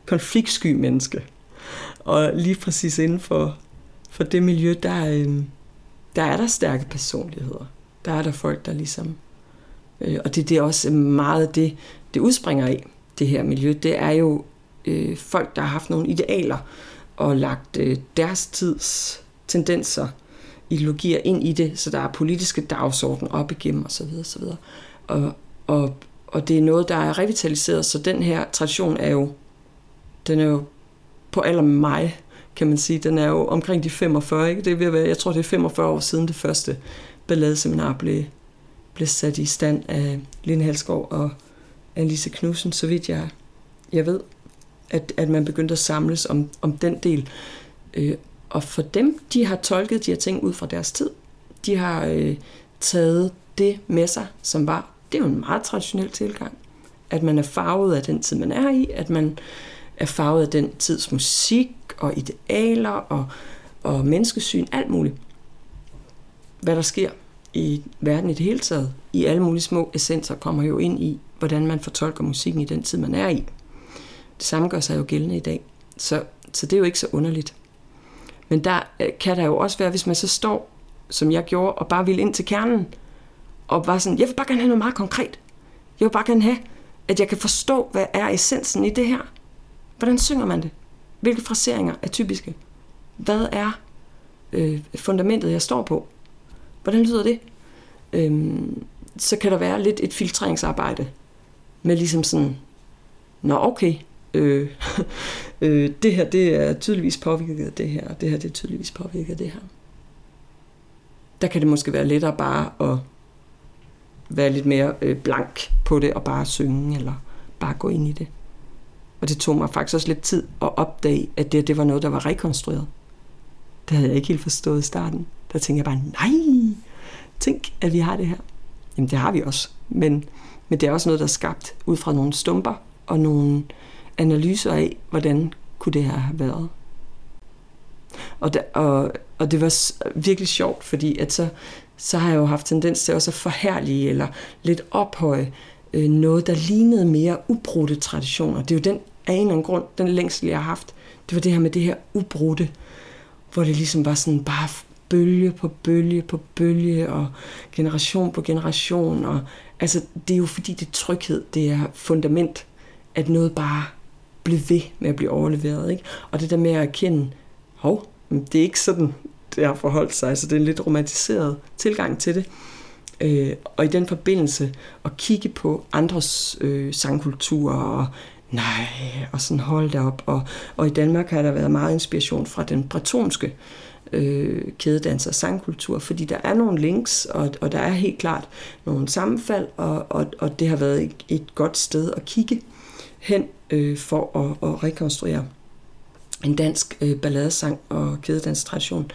konfliktsky menneske. Og lige præcis inden for, for det miljø, der, øh, der er der stærke personligheder. Der er der folk, der ligesom... Øh, og det, det er også meget det, det udspringer af, det her miljø. Det er jo øh, folk, der har haft nogle idealer, og lagt øh, deres tids tendenser, ideologier ind i det, så der er politiske dagsorden op igennem osv. osv. Og, og, og det er noget, der er revitaliseret, så den her tradition er jo, den er jo på alder med mig, kan man sige. Den er jo omkring de 45, ikke? Det vil være, jeg tror, det er 45 år siden det første balladeseminar blev, blev sat i stand af Lene Halskov og Annelise Knudsen, så vidt jeg, jeg ved, at, at man begyndte at samles om, om den del. Øh, og for dem, de har tolket de her ting ud fra deres tid. De har øh, taget det med sig, som var. Det er jo en meget traditionel tilgang. At man er farvet af den tid, man er i. At man er farvet af den tids musik og idealer og, og menneskesyn. Alt muligt. Hvad der sker i verden i det hele taget, i alle mulige små essenser, kommer jo ind i, hvordan man fortolker musikken i den tid, man er i. Det samme gør sig jo gældende i dag. Så, så det er jo ikke så underligt. Men der øh, kan der jo også være, hvis man så står, som jeg gjorde, og bare vil ind til kernen, og bare sådan, jeg vil bare gerne have noget meget konkret. Jeg vil bare gerne have, at jeg kan forstå, hvad er essensen i det her. Hvordan synger man det? Hvilke fraseringer er typiske? Hvad er øh, fundamentet, jeg står på? Hvordan lyder det? Øhm, så kan der være lidt et filtreringsarbejde med ligesom sådan, nå okay, øh, [LAUGHS] øh, det her det er tydeligvis påvirket af det her, og det her det er tydeligvis påvirket af det her. Der kan det måske være lettere bare at være lidt mere øh, blank på det, og bare synge, eller bare gå ind i det. Og det tog mig faktisk også lidt tid at opdage, at det, det var noget, der var rekonstrueret. Det havde jeg ikke helt forstået i starten. Der tænkte jeg bare, nej, tænk, at vi har det her. Jamen det har vi også, men, men det er også noget, der er skabt ud fra nogle stumper og nogle analyser af, hvordan kunne det her have været. Og, der, og, og det var virkelig sjovt, fordi at så, så har jeg jo haft tendens til også at forhærlige eller lidt ophøje øh, noget, der lignede mere ubrudte traditioner. Det er jo den, af en eller anden grund, den længsel, jeg har haft, det var det her med det her ubrudte, hvor det ligesom var sådan bare bølge på bølge på bølge, og generation på generation. Og, altså, det er jo fordi, det er tryghed, det er fundament, at noget bare blev ved med at blive overleveret. Ikke? Og det der med at erkende, hov, det er ikke sådan, det har forholdt sig, så det er en lidt romantiseret tilgang til det. Øh, og i den forbindelse at kigge på andres øh, sangkulturer og nej, og sådan hold det op. Og, og i Danmark har der været meget inspiration fra den bretonske øh, kædedans og sangkultur, fordi der er nogle links, og, og der er helt klart nogle sammenfald, og, og, og det har været et, et godt sted at kigge hen øh, for at, at rekonstruere en dansk øh, balladesang og kædedanstradition.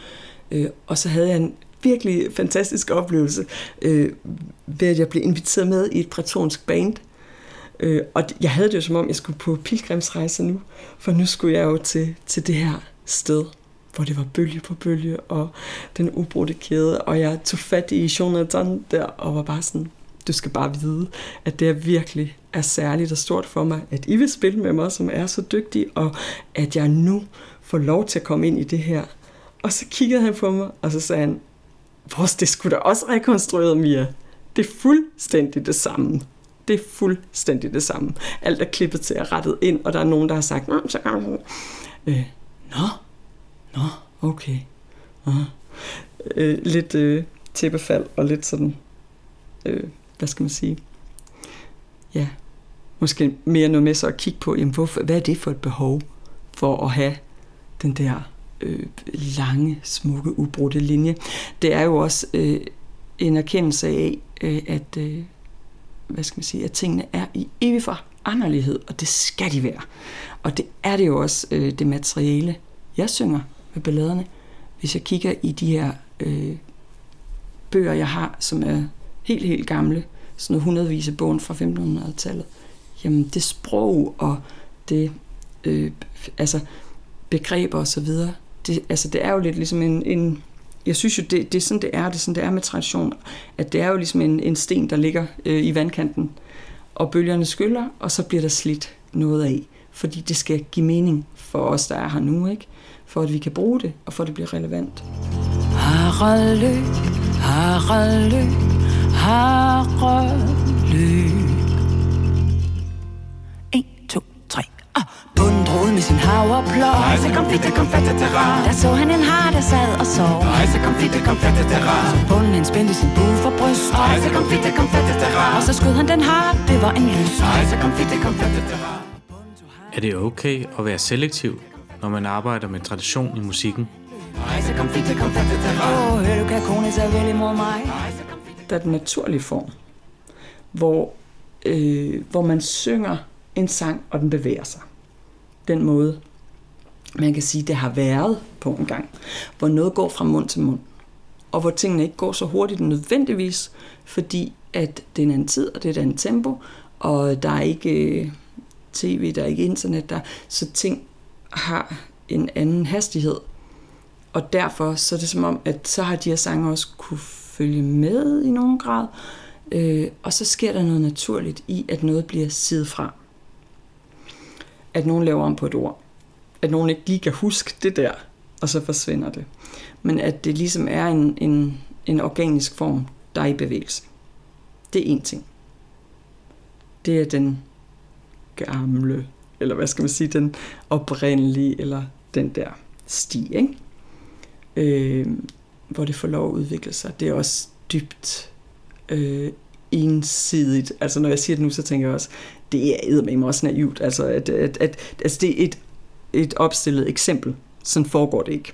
Øh, og så havde jeg en virkelig fantastisk oplevelse øh, ved, at jeg blev inviteret med i et bretonsk band. Øh, og jeg havde det jo som om, jeg skulle på pilgrimsrejse nu, for nu skulle jeg jo til, til det her sted hvor det var bølge på bølge, og den ubrudte kæde, og jeg tog fat i Jonathan der, og var bare sådan, du skal bare vide, at det er virkelig er særligt og stort for mig, at I vil spille med mig, som er så dygtig, og at jeg nu får lov til at komme ind i det her. Og så kiggede han på mig, og så sagde han, vores, det skulle da også rekonstrueret, Mia. Det er fuldstændig det samme. Det er fuldstændig det samme. Alt er klippet til at rettet ind, og der er nogen, der har sagt, Nå, så kan øh, Nå, Nå, okay. Aha. Øh, lidt øh, tæppefald og lidt sådan, øh, hvad skal man sige, ja, måske mere noget med så at kigge på, jamen, hvorfor, hvad er det for et behov for at have den der øh, lange, smukke, ubrudte linje. Det er jo også øh, en erkendelse af, øh, at, øh, hvad skal man sige, at tingene er i evig foranderlighed, og det skal de være. Og det er det jo også øh, det materiale, jeg synger med balladerne. Hvis jeg kigger i de her øh, bøger, jeg har, som er helt, helt gamle, sådan noget af bogen fra 1500-tallet, jamen det sprog og det, øh, altså begreber og så videre, det, altså det er jo lidt ligesom en, en jeg synes jo, det, det er sådan, det er, det er sådan, det er med tradition, at det er jo ligesom en, en sten, der ligger øh, i vandkanten, og bølgerne skyller, og så bliver der slidt noget af, fordi det skal give mening for os, der er her nu, ikke? for at vi kan bruge det, og for at det bliver relevant. Harald løb, Harald løb, Harald løb. Ah. Troede med sin haverplov. Rejse kom fitte, kom fatte terra. Der så han en har, der sad og sov. Rejse kom fitte, kom fatte terra. Så bunden han spændte sin bue for bryst. Rejse kom fitte, kom fatte terra. Og så skød han den har, det var en lys. Rejse kom fitte, kom fatte terra. Er det okay at være selektiv når man arbejder med tradition i musikken. Rejse, kom, fitte, kom, fatte, Åh, hør du kan kone sig vel imod mig. Der er den naturlige form, hvor, øh, hvor man synger en sang, og den bevæger sig. Den måde, man kan sige, det har været på en gang, hvor noget går fra mund til mund, og hvor tingene ikke går så hurtigt nødvendigvis, fordi at det er en anden tid, og det er et andet tempo, og der er ikke øh, tv, der er ikke internet, der, så ting har en anden hastighed. Og derfor så er det som om, at så har de her sange også kunne følge med i nogen grad, øh, og så sker der noget naturligt i, at noget bliver siddet fra. At nogen laver om på et ord. At nogen ikke lige kan huske det der, og så forsvinder det. Men at det ligesom er en, en, en organisk form, der er i bevægelse. Det er en ting. Det er den gamle, eller hvad skal man sige, den oprindelige, eller den der sti, ikke? Øh, hvor det får lov at udvikle sig. Det er også dybt øh, ensidigt. Altså når jeg siger det nu, så tænker jeg også, det er eddermame også naivt. Altså, at, at, at, altså det er et, et opstillet eksempel. Sådan foregår det ikke.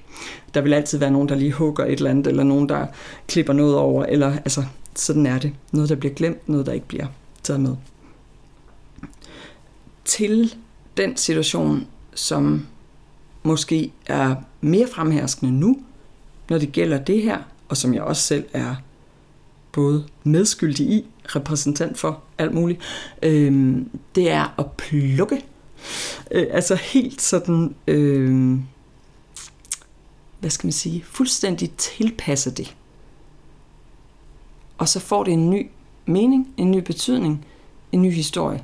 Der vil altid være nogen, der lige hugger et eller andet, eller nogen, der klipper noget over, eller altså, sådan er det. Noget, der bliver glemt, noget, der ikke bliver taget med. Til den situation, som måske er mere fremherskende nu, når det gælder det her, og som jeg også selv er både medskyldig i, repræsentant for alt muligt, øh, det er at plukke. Øh, altså helt sådan, øh, hvad skal man sige, fuldstændig tilpasse det. Og så får det en ny mening, en ny betydning, en ny historie.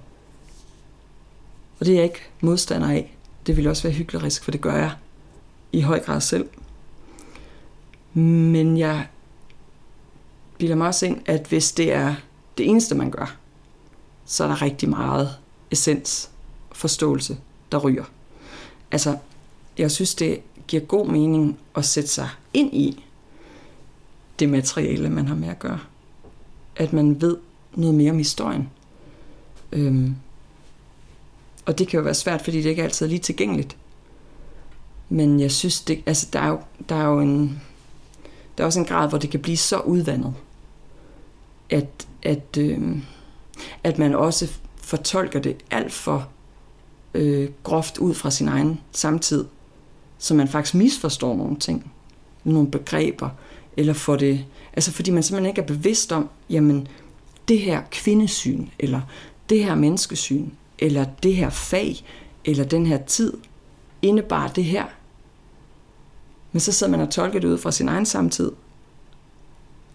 Og det er jeg ikke modstander af. Det vil også være hyggelig, for det gør jeg i høj grad selv. Men jeg bilder mig også ind, at hvis det er det eneste, man gør, så er der rigtig meget essens, forståelse, der ryger. Altså, jeg synes, det giver god mening at sætte sig ind i det materiale, man har med at gøre. At man ved noget mere om historien. Øhm, og det kan jo være svært, fordi det ikke altid er lige tilgængeligt. Men jeg synes, det, altså, der, er jo, der er jo en, der er også en grad, hvor det kan blive så udvandet, at, at, øh, at man også fortolker det alt for øh, groft ud fra sin egen samtid, så man faktisk misforstår nogle ting, nogle begreber, eller får det, altså fordi man simpelthen ikke er bevidst om, jamen det her kvindesyn, eller det her menneskesyn, eller det her fag, eller den her tid, indebar det her. Men så sidder man og tolker det ud fra sin egen samtid,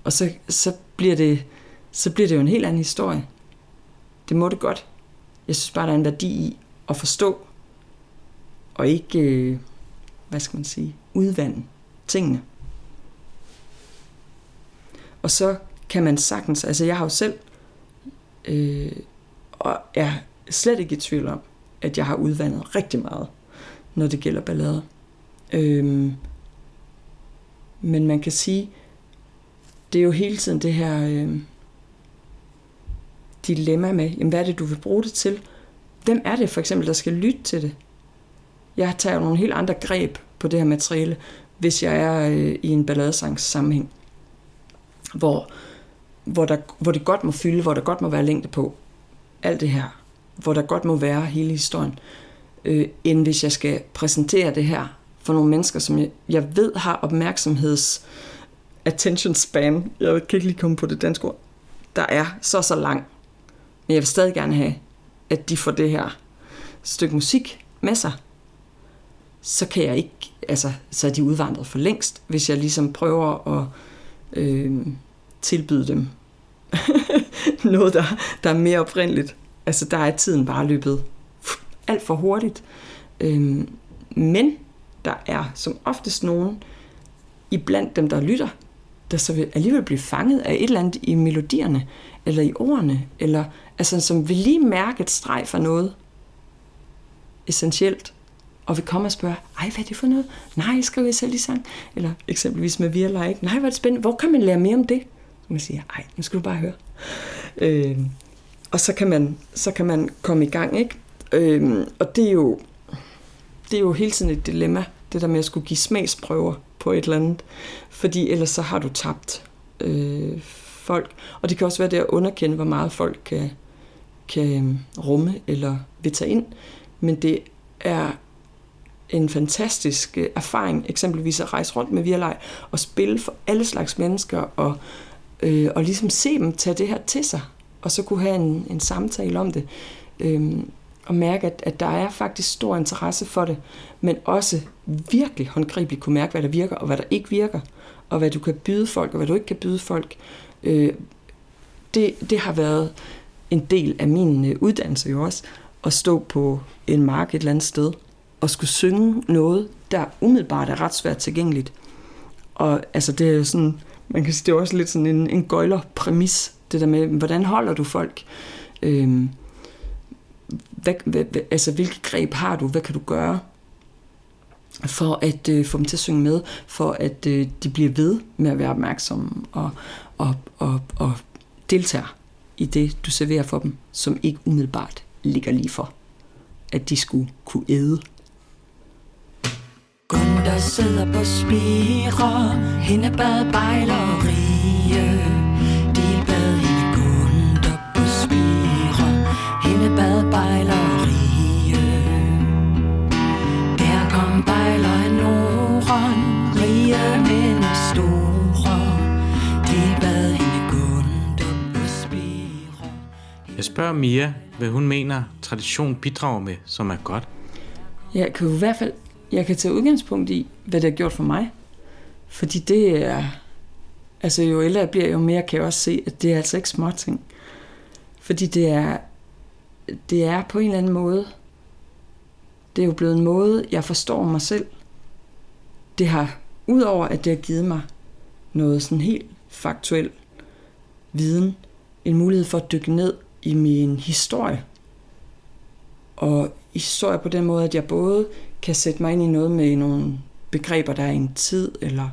og så, så, bliver det, så bliver det jo en helt anden historie. Det må det godt. Jeg synes bare, der er en værdi i at forstå, og ikke, øh, hvad skal man sige, udvande tingene. Og så kan man sagtens, altså jeg har jo selv, øh, og er slet ikke i tvivl om, at jeg har udvandet rigtig meget, når det gælder ballader. Øhm, men man kan sige, det er jo hele tiden det her øh, dilemma med, jamen, hvad er det, du vil bruge det til? Hvem er det for eksempel, der skal lytte til det? Jeg tager nogle helt andre greb på det her materiale, hvis jeg er øh, i en balladesangs sammenhæng, hvor, hvor, der, hvor det godt må fylde, hvor der godt må være længde på. Alt det her. Hvor der godt må være hele historien. Øh, end hvis jeg skal præsentere det her for nogle mennesker, som jeg, jeg ved har opmærksomheds attention span, jeg kan ikke lige komme på det danske ord, der er så så lang. Men jeg vil stadig gerne have, at de får det her stykke musik med sig. Så kan jeg ikke, altså, så er de udvandret for længst, hvis jeg ligesom prøver at øh, tilbyde dem [LAUGHS] noget, der, der er mere oprindeligt. Altså, der er tiden bare løbet alt for hurtigt. Øh, men der er som oftest nogen i blandt dem, der lytter, der så vil alligevel blive fanget af et eller andet i melodierne, eller i ordene, eller altså, som vil lige mærke et streg for noget essentielt, og vil komme og spørge, ej, hvad er det for noget? Nej, skriver jeg selv i sang. Eller eksempelvis med Via Like. Nej, hvor er det spændende. Hvor kan man lære mere om det? Så man siger, ej, nu skal du bare høre. Øh, og så kan, man, så kan man komme i gang, ikke? Øh, og det er, jo, det er jo hele tiden et dilemma, det der med at skulle give smagsprøver på et eller andet. Fordi ellers så har du tabt. Øh, folk. Og det kan også være det at underkende, hvor meget folk kan, kan øhm, rumme eller vil tage ind. Men det er en fantastisk øh, erfaring, eksempelvis at rejse rundt med Virlej og spille for alle slags mennesker og, øh, og ligesom se dem tage det her til sig, og så kunne have en, en samtale om det. Øh, og mærke, at, at der er faktisk stor interesse for det, men også virkelig håndgribeligt kunne mærke, hvad der virker og hvad der ikke virker, og hvad du kan byde folk og hvad du ikke kan byde folk. Øh, det, det har været en del af min øh, uddannelse jo også, at stå på en mark et eller andet sted og skulle synge noget, der umiddelbart er ret svært tilgængeligt. Og altså det er jo sådan, man kan sige, det er også lidt sådan en, en gøjler præmis, det der med, hvordan holder du folk? Øhm, hvad, hvad, altså, hvilke greb har du? Hvad kan du gøre for at øh, få dem til at synge med, for at øh, de bliver ved med at være opmærksomme og, og, og, og deltager i det, du serverer for dem, som ikke umiddelbart ligger lige for, at de skulle kunne æde. Gunder sidder på spire, hende bad bejleri Jeg spørger Mia, hvad hun mener, tradition bidrager med, som er godt. Jeg kan i hvert fald jeg kan tage udgangspunkt i, hvad det har gjort for mig. Fordi det er... Altså jo ældre jeg bliver, jo mere kan jeg også se, at det er altså ikke små ting. Fordi det er, det er på en eller anden måde, det er jo blevet en måde, jeg forstår mig selv. Det har, udover at det har givet mig noget sådan helt faktuel viden, en mulighed for at dykke ned i min historie. Og historie på den måde, at jeg både kan sætte mig ind i noget med nogle begreber, der er i en tid, eller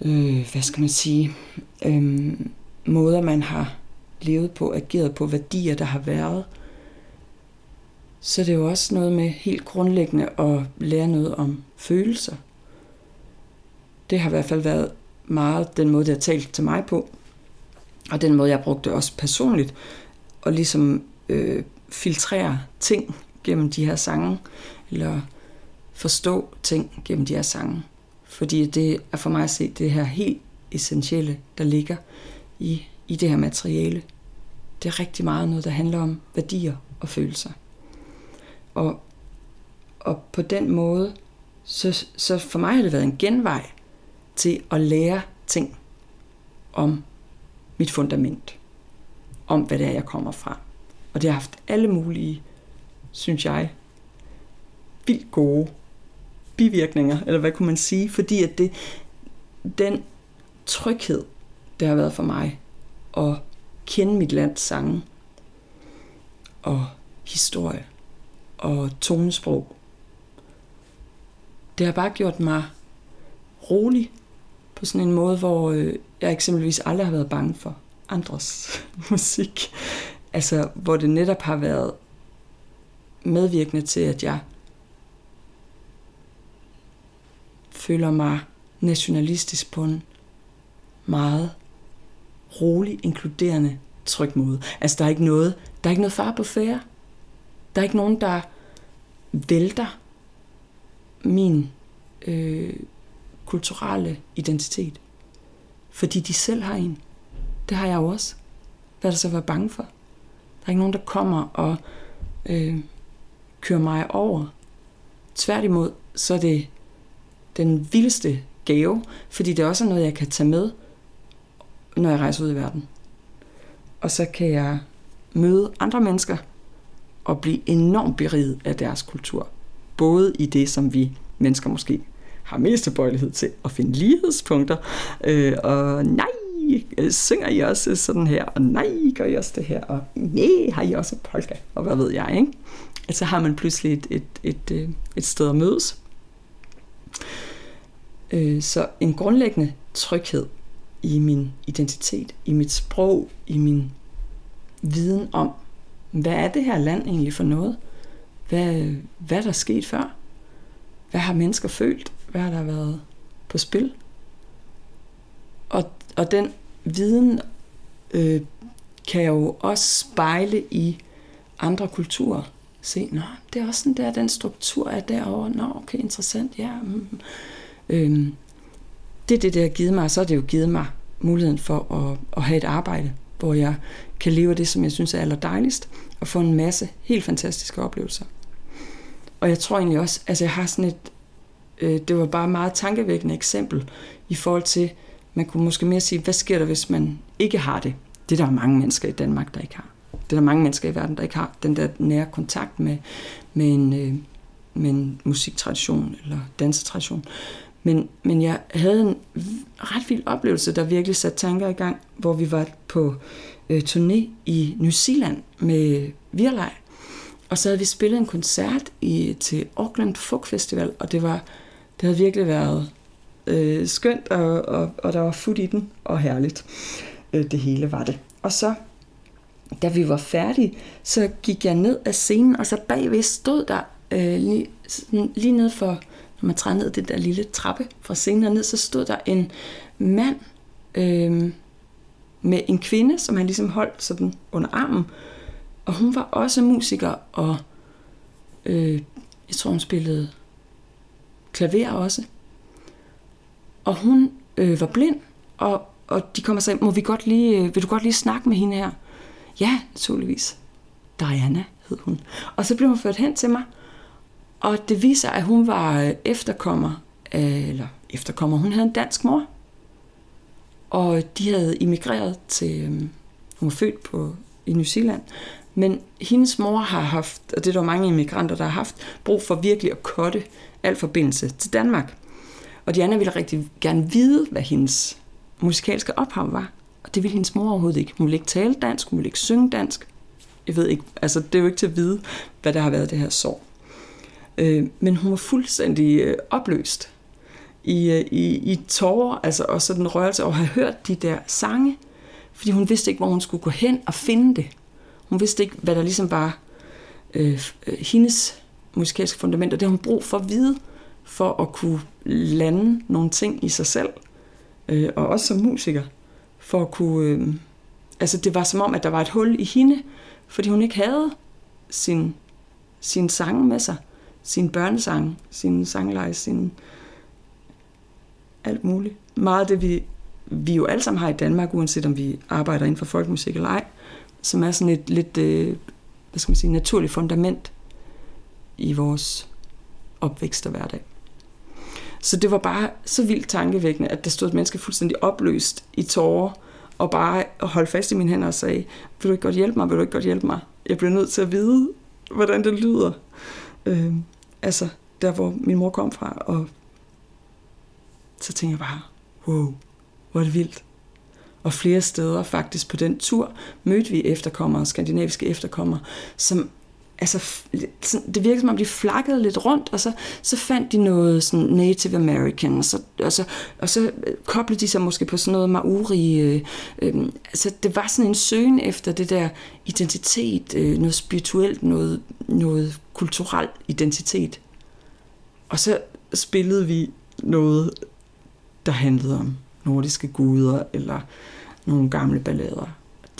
øh, hvad skal man sige, øh, måder, man har levet på, ageret på, værdier, der har været, så det er jo også noget med helt grundlæggende at lære noget om følelser. Det har i hvert fald været meget den måde, det har talt til mig på, og den måde, jeg brugte også personligt, og ligesom øh, filtrere ting gennem de her sange, eller forstå ting gennem de her sange. Fordi det er for mig at se det her helt essentielle, der ligger i, i det her materiale. Det er rigtig meget noget, der handler om værdier og følelser. Og, og på den måde, så, så for mig har det været en genvej til at lære ting om mit fundament. Om hvad det er, jeg kommer fra. Og det har haft alle mulige, synes jeg, vildt gode bivirkninger, eller hvad kunne man sige, fordi at det, den tryghed, det har været for mig, at kende mit lands sange, og historie, og tonesprog, det har bare gjort mig rolig på sådan en måde, hvor øh, jeg eksempelvis aldrig har været bange for andres [LAUGHS] musik. Altså, hvor det netop har været medvirkende til, at jeg føler mig nationalistisk på en meget rolig, inkluderende, tryg måde. Altså, der er ikke noget, der er ikke noget far på færre. Der er ikke nogen, der vælter min øh, kulturelle identitet. Fordi de selv har en. Det har jeg jo også. Hvad er der så være bange for? Der er ikke nogen, der kommer og øh, kører mig over. Tværtimod, så er det den vildeste gave, fordi det også er noget, jeg kan tage med, når jeg rejser ud i verden. Og så kan jeg møde andre mennesker og blive enormt beriget af deres kultur. Både i det, som vi mennesker måske har mest tilbøjelighed til at finde lighedspunkter, øh, og nej, øh, synger I også sådan her, og nej, gør I også det her, og nej, har I også polka, og hvad ved jeg, ikke? Altså har man pludselig et, et, et, et, et sted at mødes. Øh, så en grundlæggende tryghed i min identitet, i mit sprog, i min viden om, hvad er det her land egentlig for noget? Hvad, hvad er der sket før? Hvad har mennesker følt? Hvad har der været på spil? Og, og den viden øh, kan jo også spejle i andre kulturer. Se, nå, det er også sådan der, den struktur er derovre. Nå, okay, interessant, ja. Mm. mm. Øhm, det er det, der har givet mig, og så har det jo givet mig muligheden for at, at have et arbejde, hvor jeg kan leve det, som jeg synes er allerdejligst, og få en masse helt fantastiske oplevelser. Og jeg tror egentlig også, altså jeg har sådan et, øh, det var bare et meget tankevækkende eksempel i forhold til, man kunne måske mere sige, hvad sker der, hvis man ikke har det? Det er der mange mennesker i Danmark, der ikke har. Det er der mange mennesker i verden, der ikke har den der nære kontakt med, med, en, øh, med en musiktradition eller dansetradition. Men, men jeg havde en ret vild oplevelse, der virkelig satte tanker i gang, hvor vi var på øh, turné i New Zealand med Virlej. Og så havde vi spillet en koncert i, til Auckland Folk Festival, og det var det havde virkelig været øh, skønt, og, og, og der var fut i den, og herligt. Øh, det hele var det. Og så, da vi var færdige, så gik jeg ned af scenen, og så bagved stod der øh, lige, sådan, lige ned for, når man træder ned det der lille trappe fra scenen og ned, så stod der en mand øh, med en kvinde, som han ligesom holdt sådan under armen. Og hun var også musiker, og øh, jeg tror, hun spillede klaver også. Og hun øh, var blind, og, og de kommer så må vi godt lige, øh, vil du godt lige snakke med hende her? Ja, naturligvis. Diana hed hun. Og så blev hun ført hen til mig, og det viser, at hun var øh, efterkommer, øh, eller efterkommer, hun havde en dansk mor, og de havde immigreret til, øh, hun var født på, i New Zealand, men hendes mor har haft, og det er der mange immigranter, der har haft, brug for virkelig at kotte al forbindelse til Danmark. Og Diana ville rigtig gerne vide, hvad hendes musikalske ophav var. Og det ville hendes mor overhovedet ikke. Hun ville ikke tale dansk, hun ville ikke synge dansk. Jeg ved ikke, altså det er jo ikke til at vide, hvad der har været det her sorg. Øh, men hun var fuldstændig øh, opløst i, øh, i, i tårer, altså og sådan en rørelse over at have hørt de der sange, fordi hun vidste ikke, hvor hun skulle gå hen og finde det. Hun vidste ikke, hvad der ligesom var øh, øh, hendes musikalske fundament, og det har hun brug for at vide, for at kunne lande nogle ting i sig selv, øh, og også som musiker, for at kunne... Øh, altså det var som om, at der var et hul i hende, fordi hun ikke havde sin, sin sang med sig, sin børnesang, sin sangleje, sin alt muligt. Meget af det, vi, vi jo alle sammen har i Danmark, uanset om vi arbejder inden for folkemusik eller ej, som er sådan et lidt, øh, hvad skal man sige, naturligt fundament i vores opvækst og hverdag. Så det var bare så vildt tankevækkende, at der stod et menneske fuldstændig opløst i tårer, og bare holdt fast i mine hænder og sagde, vil du ikke godt hjælpe mig, vil du ikke godt hjælpe mig? Jeg bliver nødt til at vide, hvordan det lyder. Øh, altså, der hvor min mor kom fra, og så tænkte jeg bare, wow, hvor er det vildt. Og flere steder faktisk på den tur mødte vi efterkommere, skandinaviske efterkommere, som altså, det virkede som om, de flakkede lidt rundt, og så, så fandt de noget sådan Native American, og så, og så, og så øh, koblede de sig måske på sådan noget Maori. Øh, øh, altså, det var sådan en søgen efter det der identitet, øh, noget spirituelt, noget, noget kulturel identitet. Og så spillede vi noget, der handlede om nordiske guder, eller nogle gamle ballader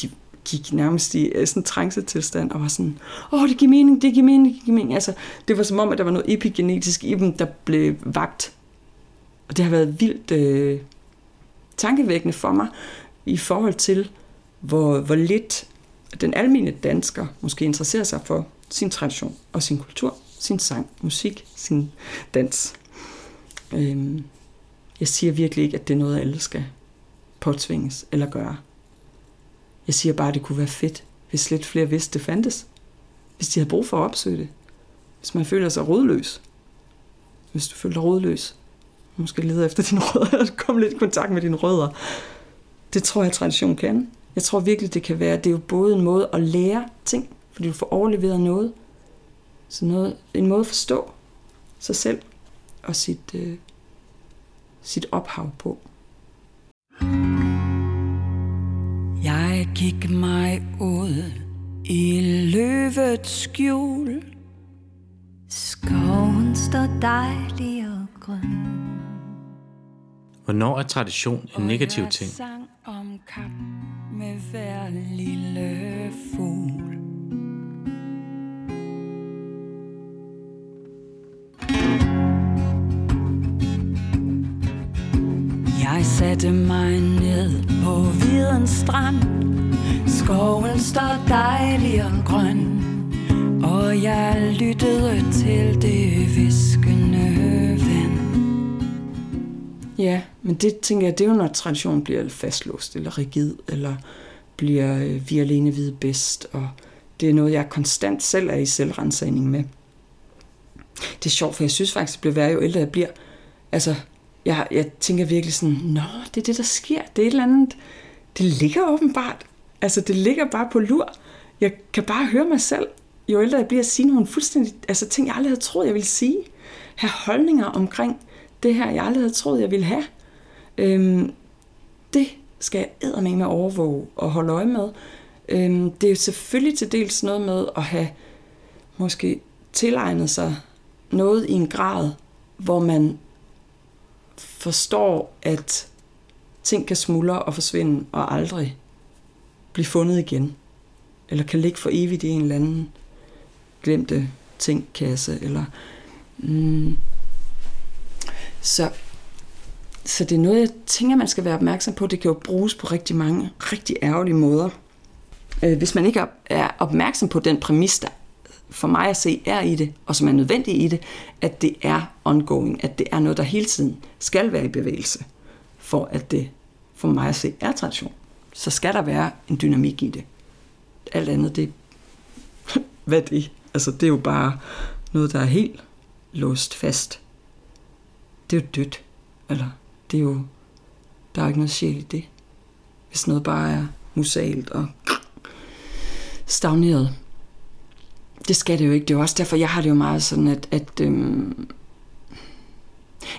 De gik nærmest i øh, sådan en trancetilstand og var sådan, åh, det giver mening, det giver mening, det giver mening. Altså, det var som om, at der var noget epigenetisk i dem, der blev vagt. Og det har været vildt øh, tankevækkende for mig i forhold til, hvor, hvor lidt den almindelige dansker måske interesserer sig for sin tradition og sin kultur, sin sang, musik, sin dans. Øhm, jeg siger virkelig ikke, at det er noget, alle skal påtvinges eller gøre. Jeg siger bare, at det kunne være fedt, hvis lidt flere vidste, det fandtes. Hvis de havde brug for at opsøge det. Hvis man føler sig rådløs. Hvis du føler dig rådløs. Måske lede efter dine [LAUGHS] rødder, og komme lidt i kontakt med dine rødder. Det tror jeg, tradition kan. Jeg tror virkelig, det kan være, det er jo både en måde at lære ting, fordi du får overleveret noget. Så noget, en måde at forstå sig selv og sit, øh, sit ophav på. Jeg gik mig ud i løvets skjul Skoven står dejlig og grøn Hvornår er tradition en negativ Og ting? jeg sang om kap med hver lille fugl. Jeg satte mig ned på videns strand Skoven står dejlig og grøn Og jeg lyttede til det viskende vand Ja, men det tænker jeg, det er jo når traditionen bliver fastlåst eller rigid, eller bliver øh, vi alene vide bedst, og det er noget, jeg konstant selv er i selvrensagning med. Det er sjovt, for jeg synes faktisk, det bliver værre, jo ældre jeg bliver. Altså, jeg, jeg tænker virkelig sådan, nå, det er det, der sker. Det er et eller andet, det ligger åbenbart. Altså, det ligger bare på lur. Jeg kan bare høre mig selv, jo ældre jeg bliver, sige nogle fuldstændig, altså ting, jeg aldrig havde troet, jeg ville sige. Have holdninger omkring det her, jeg aldrig havde troet, jeg ville have. Øhm, det skal jeg eddermame med overvåge og holde øje med. Øhm, det er jo selvfølgelig til dels noget med at have måske tilegnet sig noget i en grad, hvor man forstår, at ting kan smuldre og forsvinde og aldrig blive fundet igen. Eller kan ligge for evigt i en eller anden glemte tingkasse. Eller, mm, så, så det er noget, jeg tænker, man skal være opmærksom på. Det kan jo bruges på rigtig mange rigtig ærgerlige måder. Øh, hvis man ikke er opmærksom på den præmis, der for mig at se er i det, og som er nødvendigt i det, at det er ongoing, at det er noget, der hele tiden skal være i bevægelse, for at det for mig at se er tradition. Så skal der være en dynamik i det. Alt andet, det [LAUGHS] hvad det? Altså, det er jo bare noget, der er helt låst fast. Det er jo dødt. Eller, det er jo, der er jo ikke noget sjæl i det. Hvis noget bare er musalt og stagneret. Det skal det jo ikke. Det er jo også derfor, jeg har det jo meget sådan, at, at øhm,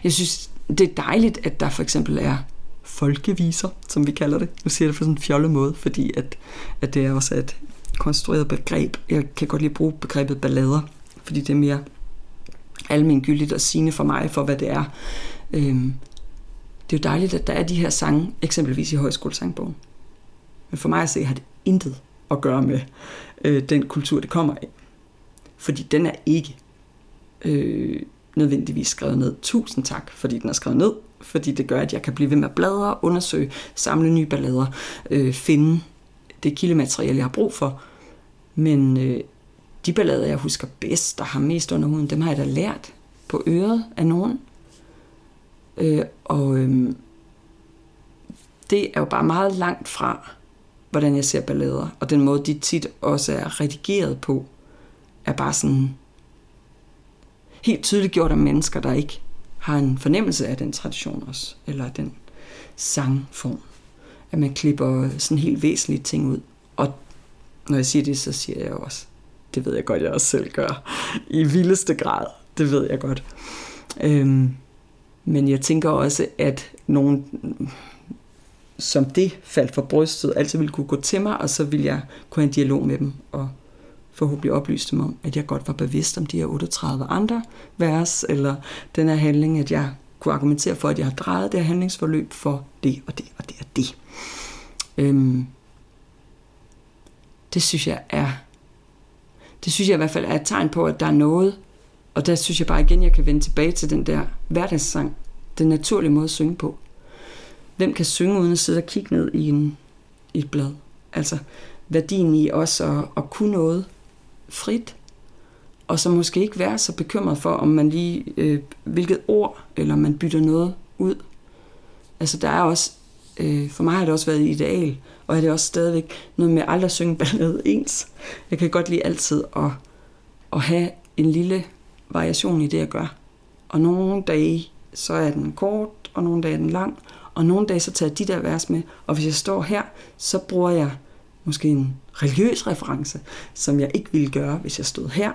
jeg synes, det er dejligt, at der for eksempel er folkeviser, som vi kalder det. Nu siger jeg det på sådan en fjollet måde, fordi at, at det er også et konstrueret begreb. Jeg kan godt lide at bruge begrebet ballader, fordi det er mere almengyldigt og sigende for mig, for hvad det er. Øhm, det er jo dejligt, at der er de her sange, eksempelvis i højskolesangbogen. Men for mig at se, har det intet at gøre med øh, den kultur, det kommer af. Fordi den er ikke øh, nødvendigvis skrevet ned. Tusind tak, fordi den er skrevet ned. Fordi det gør, at jeg kan blive ved med at bladre, undersøge, samle nye ballader, øh, finde det kildemateriale, jeg har brug for. Men øh, de ballader, jeg husker bedst, der har mest under huden, dem har jeg da lært på øret af nogen. Øh, og øh, det er jo bare meget langt fra, hvordan jeg ser ballader. Og den måde, de tit også er redigeret på, er bare sådan helt tydeligt gjort af mennesker, der ikke har en fornemmelse af den tradition også, eller den sangform. At man klipper sådan helt væsentlige ting ud. Og når jeg siger det, så siger jeg også, det ved jeg godt, jeg også selv gør, i vildeste grad. Det ved jeg godt. Øhm, men jeg tænker også, at nogen som det faldt for brystet, altid ville kunne gå til mig, og så ville jeg kunne have en dialog med dem, og forhåbentlig oplyst dem om, at jeg godt var bevidst om de her 38 andre vers, eller den her handling, at jeg kunne argumentere for, at jeg har drejet det her handlingsforløb for det og det og det og det. Øhm, det synes jeg er det synes jeg i hvert fald er et tegn på, at der er noget, og der synes jeg bare igen, jeg kan vende tilbage til den der hverdagssang, den naturlige måde at synge på. Hvem kan synge uden at sidde og kigge ned i, en, i et blad? Altså værdien i også at, at kunne noget frit, og så måske ikke være så bekymret for, om man lige, øh, hvilket ord, eller man bytter noget ud. Altså der er også, øh, for mig har det også været ideal, og er det også stadigvæk noget med aldrig at synge ballade ens. Jeg kan godt lide altid at, at have en lille variation i det, jeg gør. Og nogle dage, så er den kort, og nogle dage er den lang, og nogle dage, så tager jeg de der vers med, og hvis jeg står her, så bruger jeg måske en religiøs reference, som jeg ikke ville gøre, hvis jeg stod her,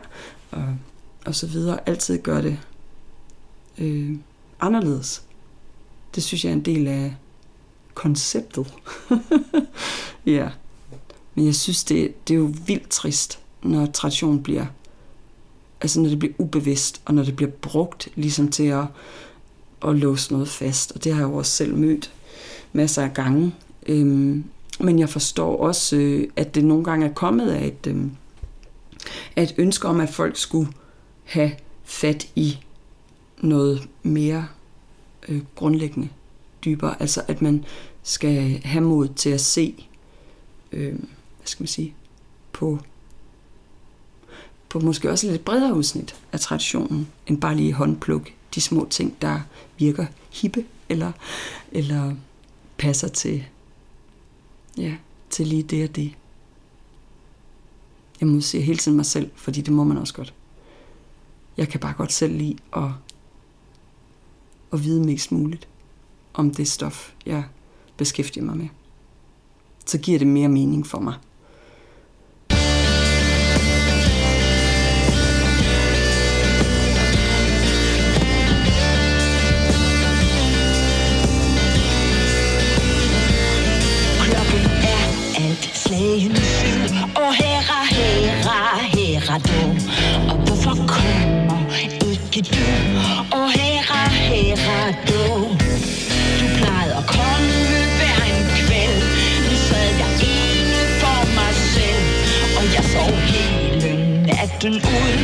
og, og så videre. Altid gør det øh, anderledes. Det synes jeg er en del af konceptet. [LAUGHS] ja. Men jeg synes, det, det er jo vildt trist, når tradition bliver, altså når det bliver ubevidst, og når det bliver brugt ligesom til at at låse noget fast, og det har jeg jo også selv mødt masser af gange. Øhm, men jeg forstår også, øh, at det nogle gange er kommet af et, øh, af et ønske om, at folk skulle have fat i noget mere øh, grundlæggende dybere. Altså at man skal have mod til at se, øh, hvad skal man sige, på, på måske også lidt bredere udsnit af traditionen, end bare lige håndpluk de små ting, der virker hippe, eller, eller passer til, ja, til lige det og det. Jeg må sige hele tiden mig selv, fordi det må man også godt. Jeg kan bare godt selv lide at, at vide mest muligt om det stof, jeg beskæftiger mig med. Så giver det mere mening for mig. En slagen Og herre, herre, herre du. Og hvorfor kommer ikke du? Og herre, herre du. Du plejede at komme hver en kveld. Nu sad jeg ene for mig selv. Og jeg sov hele natten ud.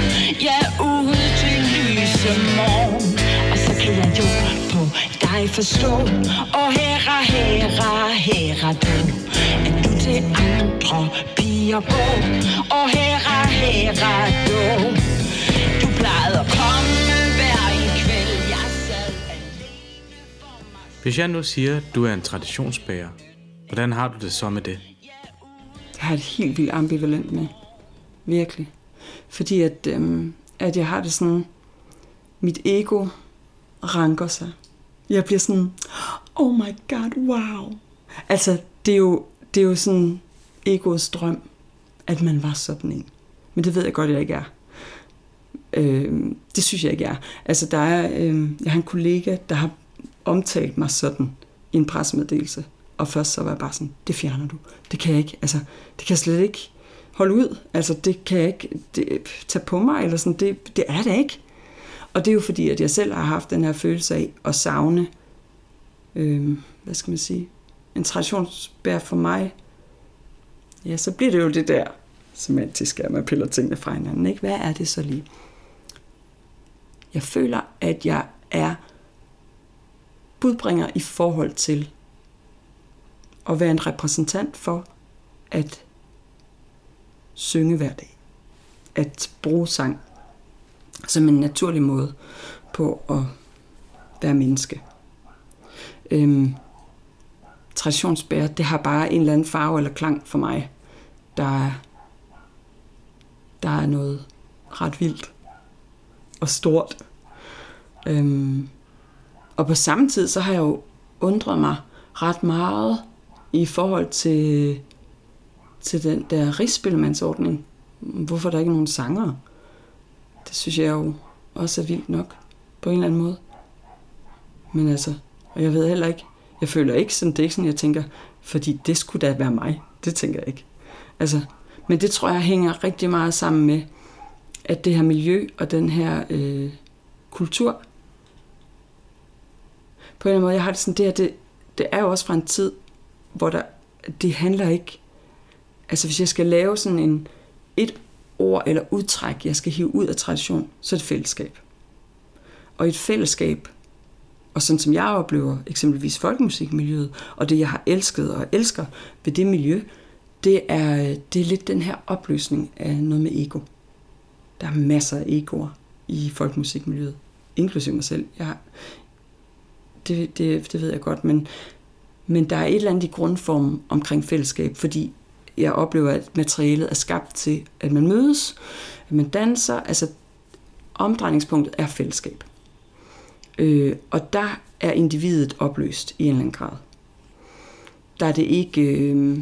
Ja, ud til lyse morgen. Og så kan jeg jo på dig forstå. Og herre, herre, herre du. At du til andre piger gå Og herra, herra du Du plejede at komme hver en kvæld Jeg sad alene for mig Hvis jeg nu siger, at du er en traditionsbærer, hvordan har du det så med det? Det har jeg det helt vildt ambivalent med. Virkelig. Fordi at, øhm, at jeg har det sådan, mit ego ranker sig. Jeg bliver sådan, oh my god, wow. Altså, det er jo, det er jo sådan egoets drøm, at man var sådan en. Men det ved jeg godt, jeg ikke er. Øh, det synes jeg ikke er. Altså, der er, øh, jeg har en kollega, der har omtalt mig sådan i en pressemeddelelse. Og først så var jeg bare sådan, det fjerner du. Det kan jeg ikke, altså, det kan jeg slet ikke holde ud. Altså, det kan jeg ikke det, tage på mig, eller sådan, det, det er det ikke. Og det er jo fordi, at jeg selv har haft den her følelse af at savne, øh, hvad skal man sige, en traditionsbær for mig. Ja, så bliver det jo det der semantiske, at man piller tingene fra hinanden. Ikke? Hvad er det så lige? Jeg føler, at jeg er budbringer i forhold til at være en repræsentant for at synge hver dag. At bruge sang som en naturlig måde på at være menneske. Øhm, traditionsbærer, det har bare en eller anden farve eller klang for mig, der er, der er noget ret vildt og stort. Øhm, og på samme tid, så har jeg jo undret mig ret meget i forhold til, til den der rigsspilmandsordning. Hvorfor der ikke nogen sanger? Det synes jeg jo også er vildt nok, på en eller anden måde. Men altså, og jeg ved heller ikke, jeg føler ikke sådan, det er ikke sådan, jeg tænker, fordi det skulle da være mig. Det tænker jeg ikke. Altså, men det tror jeg hænger rigtig meget sammen med, at det her miljø og den her øh, kultur, på en eller anden måde, jeg har det sådan, det her, det, det er jo også fra en tid, hvor der, det handler ikke, altså hvis jeg skal lave sådan en, et ord eller udtræk, jeg skal hive ud af tradition, så er det fællesskab. Og i et fællesskab, og sådan som jeg oplever eksempelvis folkemusikmiljøet, og det jeg har elsket og elsker ved det miljø, det er, det er lidt den her opløsning af noget med ego. Der er masser af egoer i folkemusikmiljøet, inklusive mig selv. Jeg, det, det, det ved jeg godt, men, men der er et eller andet i grundformen omkring fællesskab, fordi jeg oplever, at materialet er skabt til, at man mødes, at man danser. Altså, omdrejningspunktet er fællesskab. Øh, og der er individet opløst i en eller anden grad. Der er det ikke øh,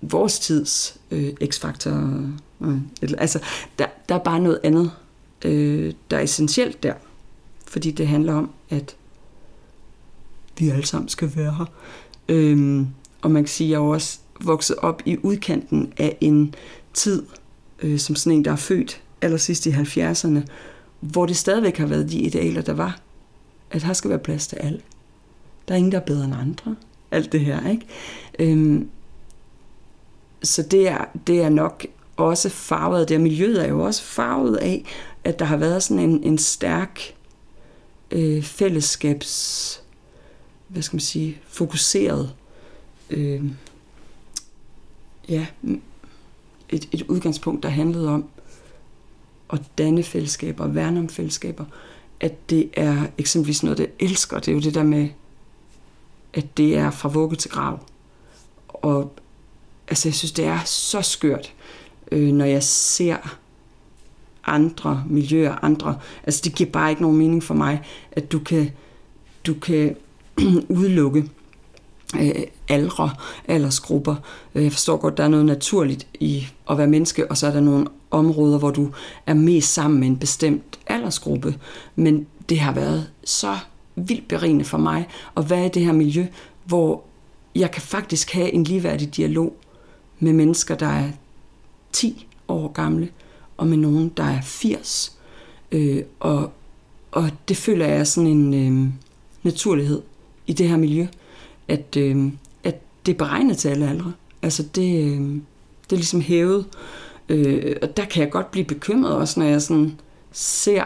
vores tids øh, x-faktor. Øh, altså, der, der er bare noget andet, øh, der er essentielt der. Fordi det handler om, at vi alle sammen skal være her. Øh, og man kan sige, at jeg er også vokset op i udkanten af en tid, øh, som sådan en, der er født allersidst i 70'erne, hvor det stadigvæk har været de idealer, der var at her skal være plads til alt. Der er ingen, der er bedre end andre. Alt det her, ikke? Øhm, så det er, det er nok også farvet, det er miljøet er jo også farvet af, at der har været sådan en, en stærk øh, fællesskabs, hvad skal man sige, fokuseret, øh, ja, et, et udgangspunkt, der handlede om at danne fællesskaber, værne om fællesskaber, at det er eksempelvis noget, det elsker. Det er jo det der med, at det er fra vugge til grav. Og altså, jeg synes, det er så skørt, øh, når jeg ser andre miljøer, andre. Altså, det giver bare ikke nogen mening for mig, at du kan, du kan [CLEARS THROAT] udelukke øh, aldre, aldersgrupper. Øh, jeg forstår godt, der er noget naturligt i at være menneske, og så er der nogle områder, hvor du er mest sammen med en bestemt aldersgruppe. Men det har været så vildt berigende for mig at være i det her miljø, hvor jeg kan faktisk have en ligeværdig dialog med mennesker, der er 10 år gamle, og med nogen, der er 80. Øh, og, og det føler jeg er sådan en øh, naturlighed i det her miljø, at, øh, at det er beregnet til alle aldre. Altså det, øh, det er ligesom hævet. Øh, Øh, og der kan jeg godt blive bekymret også, når jeg sådan ser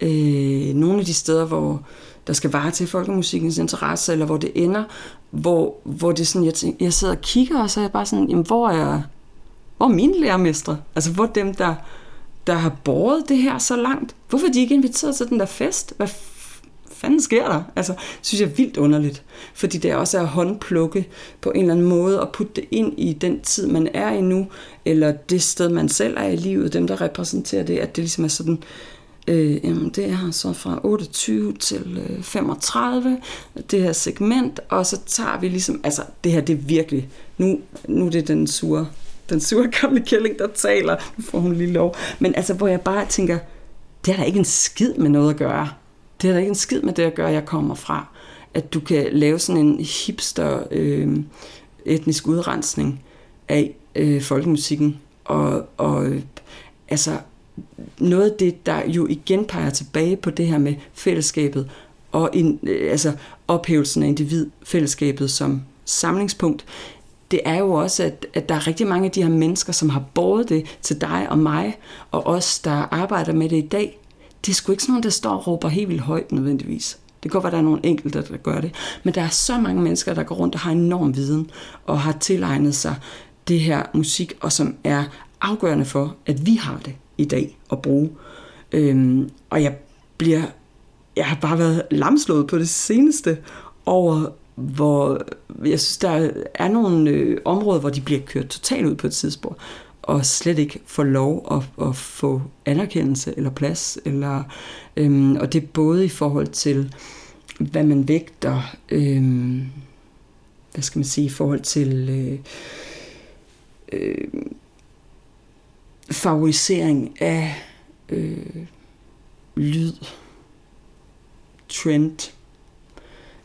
øh, nogle af de steder, hvor der skal vare til folkemusikkens interesse, eller hvor det ender, hvor, hvor det sådan, jeg, tænker, jeg sidder og kigger, og så er jeg bare sådan, jamen, hvor er, hvor er mine lærermestre? Altså, hvor dem, der, der har båret det her så langt? Hvorfor er de ikke inviteret til den der fest? Hvad fanden sker der? Altså, synes jeg er vildt underligt. Fordi det også er at håndplukke på en eller anden måde og putte det ind i den tid, man er i nu, eller det sted, man selv er i livet, dem, der repræsenterer det, at det ligesom er sådan, Øh, jamen, det er så fra 28 til øh, 35, det her segment, og så tager vi ligesom, altså det her det er virkelig, nu, nu er det den sure, den sure gamle kælling, der taler, nu får hun lige lov, men altså hvor jeg bare tænker, det har da ikke en skid med noget at gøre. Det har da ikke en skid med det at gøre, jeg kommer fra. At du kan lave sådan en hipster øh, etnisk udrensning af øh, folkemusikken, og, og øh, altså noget af det, der jo igen peger tilbage på det her med fællesskabet og in, øh, altså ophævelsen af individfællesskabet som samlingspunkt, det er jo også, at, at der er rigtig mange af de her mennesker, som har båret det til dig og mig, og os, der arbejder med det i dag. Det er sgu ikke sådan nogen, der står og råber helt vildt højt nødvendigvis. Det kan godt være, at der er nogle enkelte, der gør det. Men der er så mange mennesker, der går rundt og har enorm viden, og har tilegnet sig det her musik, og som er afgørende for, at vi har det i dag at bruge. Øhm, og jeg bliver, jeg har bare været lamslået på det seneste over, hvor jeg synes, der er nogle øh, områder, hvor de bliver kørt totalt ud på et tidspunkt, og slet ikke får lov at, at få anerkendelse eller plads. Eller, øhm, og det er både i forhold til, hvad man vægter, øhm, hvad skal man sige, i forhold til øh, øh, favorisering af øh, lyd, trend.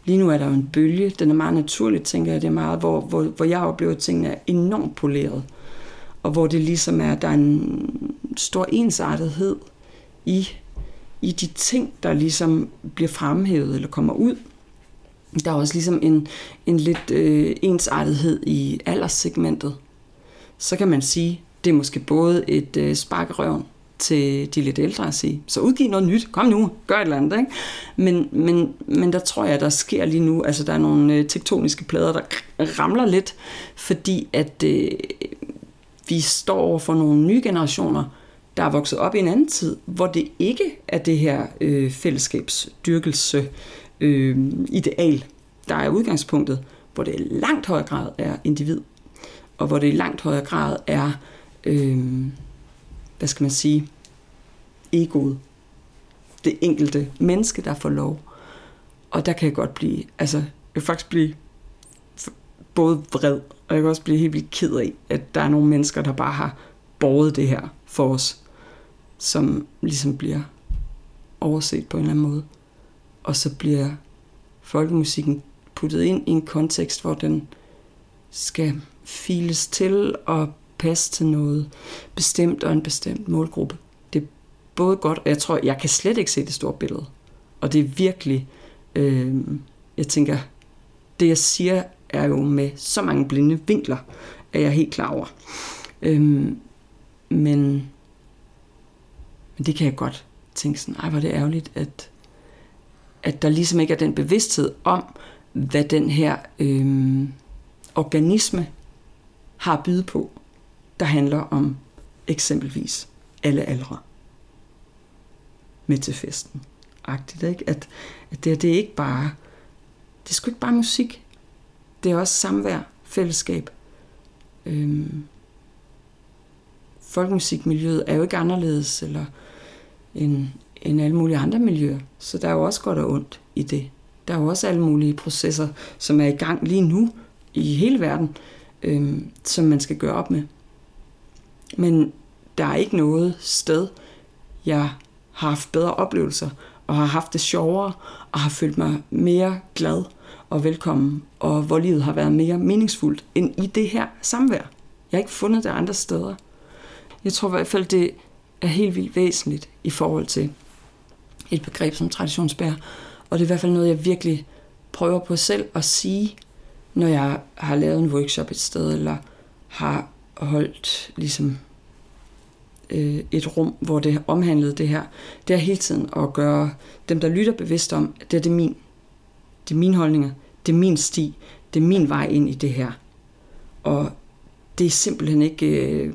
Lige nu er der jo en bølge, den er meget naturlig, tænker jeg, det er meget, hvor, hvor, hvor jeg oplever, at tingene er enormt poleret, og hvor det ligesom er, der er en stor ensartethed i, i de ting, der ligesom bliver fremhævet eller kommer ud. Der er også ligesom en, en lidt øh, ensartethed i alderssegmentet. Så kan man sige, det er måske både et øh, spark røven til de lidt ældre at sige, så udgiv noget nyt, kom nu, gør et eller andet. Ikke? Men, men, men der tror jeg, der sker lige nu, altså der er nogle øh, tektoniske plader, der ramler lidt, fordi at øh, vi står over for nogle nye generationer, der er vokset op i en anden tid, hvor det ikke er det her øh, fællesskabsdyrkelse øh, ideal, der er udgangspunktet, hvor det i langt højere grad er individ, og hvor det i langt højere grad er øh, hvad skal man sige, egoet. Det enkelte menneske, der får lov. Og der kan jeg godt blive, altså, jeg kan faktisk blive både vred, og jeg kan også blive helt vildt ked af, at der er nogle mennesker, der bare har borget det her for os, som ligesom bliver overset på en eller anden måde. Og så bliver folkemusikken puttet ind i en kontekst, hvor den skal files til og passe til noget bestemt og en bestemt målgruppe. Det er både godt, og jeg tror, jeg kan slet ikke se det store billede. Og det er virkelig, øh, jeg tænker, det jeg siger er jo med så mange blinde vinkler, er jeg helt klar over. Øhm, men, men det kan jeg godt tænke sådan, ej hvor er det ærgerligt, at, at der ligesom ikke er den bevidsthed om, hvad den her øhm, organisme har at byde på, der handler om eksempelvis alle aldre med til festen. Agtigt, ikke? At, at det, det er ikke bare, det er sgu ikke bare musik. Det er også samvær, fællesskab. Øhm, folkemusikmiljøet er jo ikke anderledes eller end, end alle mulige andre miljøer. Så der er jo også godt og ondt i det. Der er jo også alle mulige processer, som er i gang lige nu i hele verden, øhm, som man skal gøre op med. Men der er ikke noget sted, jeg har haft bedre oplevelser, og har haft det sjovere, og har følt mig mere glad og velkommen, og hvor livet har været mere meningsfuldt end i det her samvær. Jeg har ikke fundet det andre steder. Jeg tror i hvert fald, det er helt vildt væsentligt i forhold til et begreb som traditionsbær, og det er i hvert fald noget, jeg virkelig prøver på selv at sige, når jeg har lavet en workshop et sted, eller har holdt ligesom øh, et rum, hvor det omhandlede det her, det er hele tiden at gøre dem, der lytter bevidst om, at det er det min. Det er mine holdninger, det er min sti, det er min vej ind i det her. Og det er simpelthen ikke øh,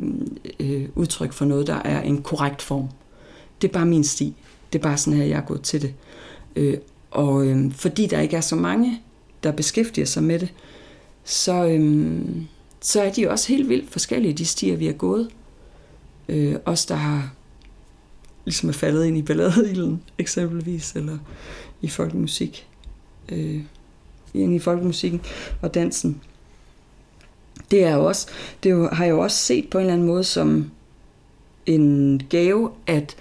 øh, udtryk for noget, der er en korrekt form. Det er bare min sti. Det er bare sådan her, jeg er gået til det. Øh, og øh, fordi der ikke er så mange, der beskæftiger sig med det, så, øh, så er de også helt vildt forskellige, de stier, vi har gået. Øh, os, der har ligesom er faldet ind i balladeilden, eksempelvis, eller i folkemusik. Øh, ind i folkemusikken og dansen. Det er jo også, det jo, har jeg jo også set på en eller anden måde som en gave, at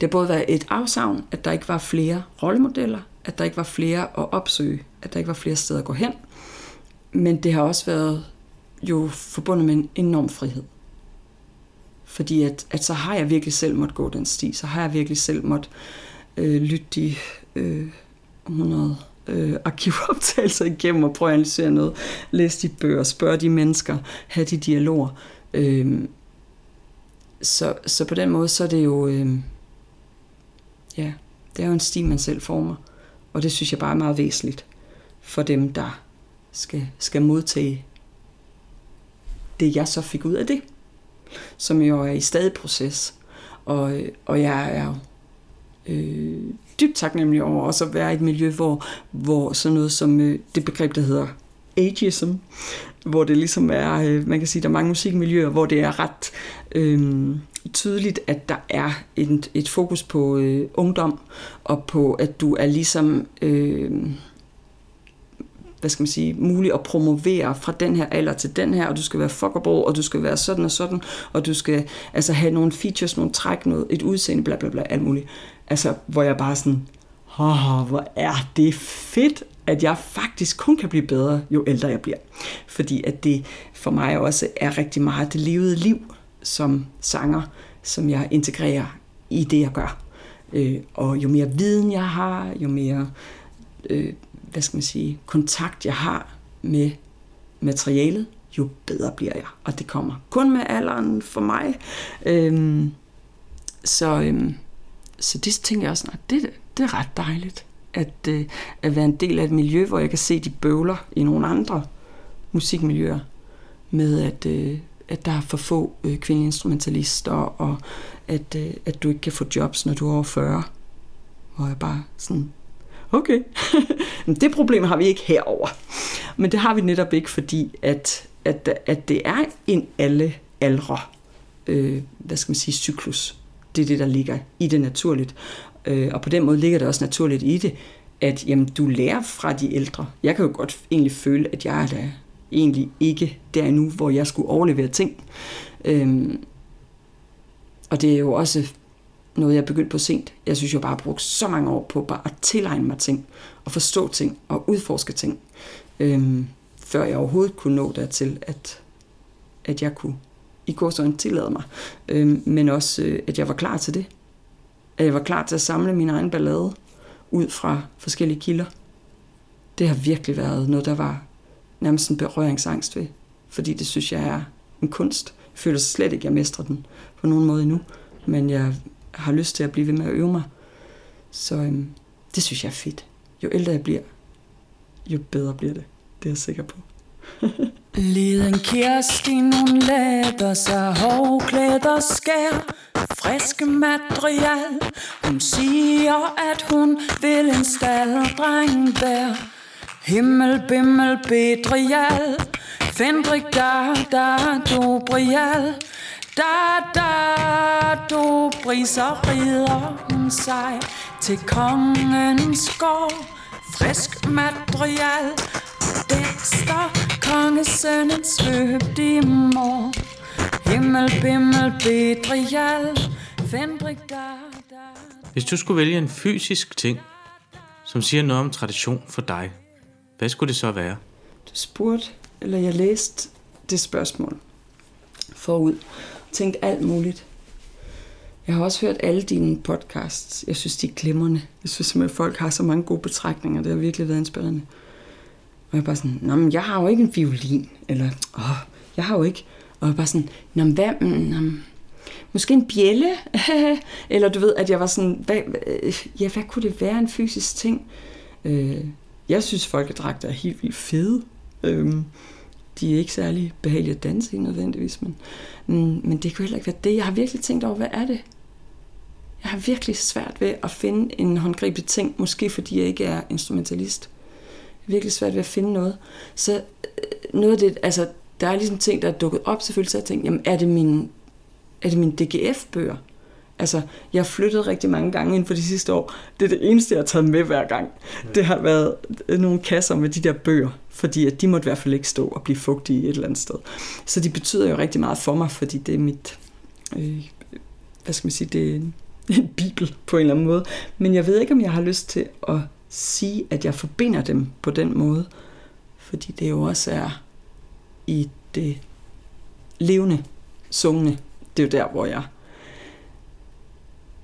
det både var et afsavn, at der ikke var flere rollemodeller, at der ikke var flere at opsøge, at der ikke var flere steder at gå hen. Men det har også været jo forbundet med en enorm frihed. Fordi at, at så har jeg virkelig selv måtte gå den sti, så har jeg virkelig selv måtte øh, lytte de øh, 100 øh, arkivoptagelser igennem og prøve at analysere noget, læse de bøger, spørge de mennesker, have de dialoger. Øh, så, så på den måde, så er det jo, øh, ja, det er jo en sti, man selv former. Og det synes jeg bare er meget væsentligt for dem, der skal, skal modtage det, jeg så fik ud af det som jo er i stadig proces. Og, øh, og jeg er øh, dybt taknemmelig over også at være i et miljø, hvor, hvor sådan noget som øh, det begreb, der hedder ageism, hvor det ligesom er, øh, man kan sige, der er mange musikmiljøer, hvor det er ret øh, tydeligt, at der er et, et fokus på øh, ungdom, og på, at du er ligesom... Øh, hvad skal man sige, muligt at promovere fra den her alder til den her, og du skal være fuckable, og du skal være sådan og sådan, og du skal altså have nogle features, nogle træk, noget, et udseende, bla bla bla, alt muligt. Altså, hvor jeg bare sådan, oh, hvor er det fedt, at jeg faktisk kun kan blive bedre, jo ældre jeg bliver. Fordi at det for mig også er rigtig meget det levede liv som sanger, som jeg integrerer i det, jeg gør. Øh, og jo mere viden jeg har, jo mere øh, hvad skal man sige, kontakt jeg har med materialet, jo bedre bliver jeg. Og det kommer kun med alderen for mig. Øhm, så, øhm, så det tænker jeg også, at det, det er ret dejligt, at, øh, at være en del af et miljø, hvor jeg kan se de bøvler i nogle andre musikmiljøer, med at, øh, at der er for få øh, kvindelige instrumentalister, og at, øh, at du ikke kan få jobs, når du er over 40. Hvor jeg bare sådan, okay, [LAUGHS] det problem har vi ikke herover. Men det har vi netop ikke, fordi at, at, at det er en alle aldre, øh, hvad skal man sige, cyklus. Det er det, der ligger i det naturligt. Øh, og på den måde ligger det også naturligt i det, at jamen, du lærer fra de ældre. Jeg kan jo godt egentlig føle, at jeg er da egentlig ikke der endnu, hvor jeg skulle overlevere ting. Øhm, og det er jo også noget, jeg begyndte på sent. Jeg synes, jeg bare har brugt så mange år på bare at tilegne mig ting, og forstå ting, og udforske ting, øhm, før jeg overhovedet kunne nå dertil, at, at jeg kunne i en tillade mig, øh, men også, øh, at jeg var klar til det. At jeg var klar til at samle min egen ballade, ud fra forskellige kilder. Det har virkelig været noget, der var nærmest en berøringsangst ved, fordi det synes jeg er en kunst. Jeg føler slet ikke, at jeg mestrer den på nogen måde endnu, men jeg har lyst til at blive ved med at øve mig. Så øhm, det synes jeg er fedt. Jo ældre jeg bliver, jo bedre bliver det. Det er jeg sikker på. [LAUGHS] Liden Kirsten, hun lader sig hårdklædt og skær. Friske material. Hun siger, at hun vil en staldreng der Himmel, bimmel, bedrial Fendrik, da, da, dobrial Da, da, dobri, så rider hun sig Til kongens gård. Frisk material Dexter, kongesønnen svøbt i mor Himmel, bimmel, bedrial Fendrik, da, da Hvis du skulle vælge en fysisk ting, som siger noget om tradition for dig, hvad skulle det så være? Du spurgte, eller jeg læste det spørgsmål forud. Tænkte alt muligt. Jeg har også hørt alle dine podcasts. Jeg synes, de er glimrende. Jeg synes simpelthen, at folk har så mange gode betragtninger. Det har virkelig været inspirerende. Og jeg er bare sådan, Nå, men jeg har jo ikke en violin. Eller, åh, jeg har jo ikke. Og jeg er bare sådan, Nå, men hvad, mm, nå, men måske en bjælle? [LAUGHS] Eller du ved, at jeg var sådan, hvad, øh, ja, hvad kunne det være en fysisk ting? Øh, jeg synes, folkedragter er helt vildt fede. Øh, de er ikke særlig behagelige at danse i nødvendigvis, men, men, men det kunne heller ikke være det. Jeg har virkelig tænkt over, hvad er det? Jeg har virkelig svært ved at finde en håndgribelig ting, måske fordi jeg ikke er instrumentalist. Jeg har virkelig svært ved at finde noget. Så øh, noget af det, altså, der er ligesom ting, der er dukket op selvfølgelig, så jeg tænkte, jamen, er det min, er det mine DGF-bøger? Altså, jeg har flyttet rigtig mange gange inden for de sidste år. Det er det eneste, jeg har taget med hver gang. Det har været nogle kasser med de der bøger, fordi at de måtte i hvert fald ikke stå og blive fugtige et eller andet sted. Så de betyder jo rigtig meget for mig, fordi det er mit, øh, hvad skal man sige, det er en, [LAUGHS] en bibel på en eller anden måde. Men jeg ved ikke, om jeg har lyst til at sige, at jeg forbinder dem på den måde, fordi det jo også er i det levende, sungne. Det er jo der, hvor jeg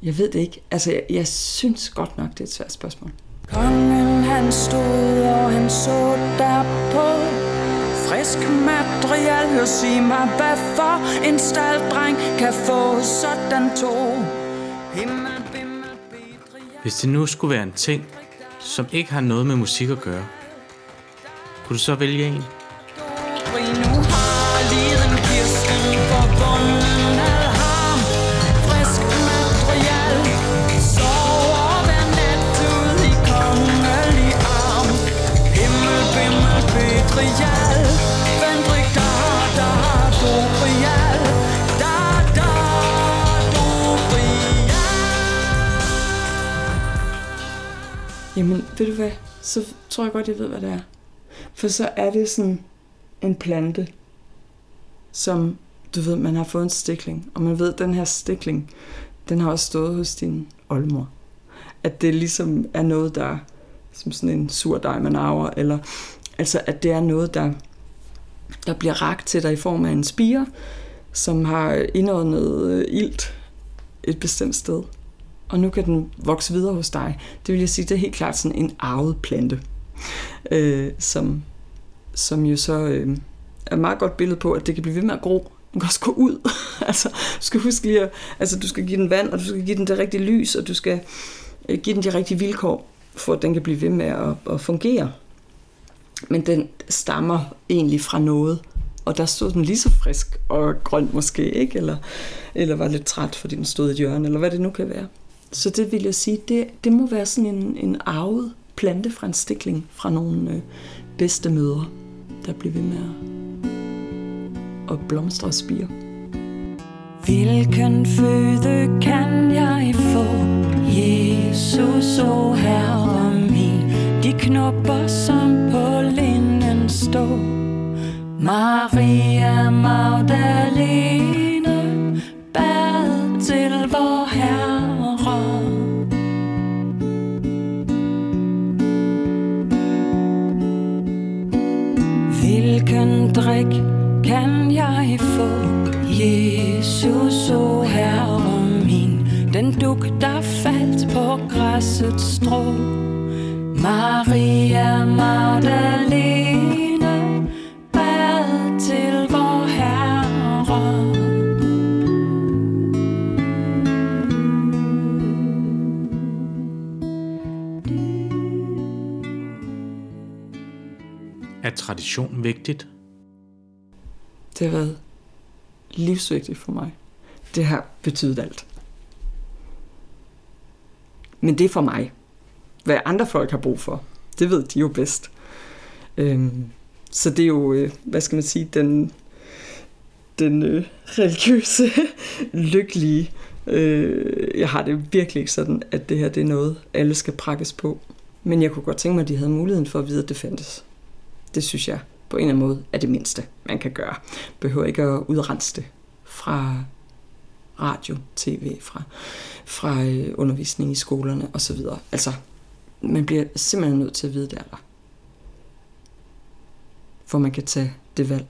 jeg ved det ikke. Altså, jeg, jeg synes godt nok, det er et svært spørgsmål. Kongen han stod, og han så derpå Frisk material, hør sig mig, hvad for en staldreng kan få sådan to. Hvis det nu skulle være en ting, som ikke har noget med musik at gøre, kunne du så vælge en? Jamen, ved du hvad? Så tror jeg godt, jeg ved, hvad det er. For så er det sådan en plante, som, du ved, man har fået en stikling. Og man ved, at den her stikling, den har også stået hos din oldmor. At det ligesom er noget, der som sådan en sur dej, man arver, eller altså, at det er noget, der, der bliver ragt til dig i form af en spire, som har indåndet øh, ilt et bestemt sted. Og nu kan den vokse videre hos dig. Det vil jeg sige, det er helt klart sådan en arvet plante, øh, som, som jo så øh, er et meget godt billede på, at det kan blive ved med at gro. Den kan også gå ud. [LAUGHS] altså, du skal huske lige at, altså, du skal give den vand, og du skal give den det rigtige lys, og du skal øh, give den de rigtige vilkår, for at den kan blive ved med at, at fungere. Men den stammer egentlig fra noget, og der stod den lige så frisk og grøn måske, ikke? Eller, eller var lidt træt, fordi den stod i et hjørne, eller hvad det nu kan være. Så det vil jeg sige, det, det må være sådan en, en arvet plante fra en stikling fra nogle øh, bedste mødre, der bliver ved med at, at blomstre og spire. Hvilken føde kan jeg få? Jesus, o Herre min, de knopper som på linden står. Maria Magdalene bad til vor Herre. Drik kan jeg få? Jesus, o Herre min, den duk, der faldt på græsset strå. Maria Magdalene bad til vor Herre. Er tradition vigtigt? Det har været livsvigtigt for mig. Det har betydet alt. Men det er for mig. Hvad andre folk har brug for, det ved de jo bedst. Øhm, så det er jo, øh, hvad skal man sige, den, den øh, religiøse, [LAUGHS] lykkelige. Øh, jeg har det virkelig ikke sådan, at det her det er noget, alle skal prakkes på. Men jeg kunne godt tænke mig, at de havde muligheden for at vide, at det fandtes. Det synes jeg på en eller anden måde er det mindste, man kan gøre. Behøver ikke at udrense det fra radio, tv, fra, fra øh, undervisning i skolerne osv. Altså, man bliver simpelthen nødt til at vide, det er der. For man kan tage det valg,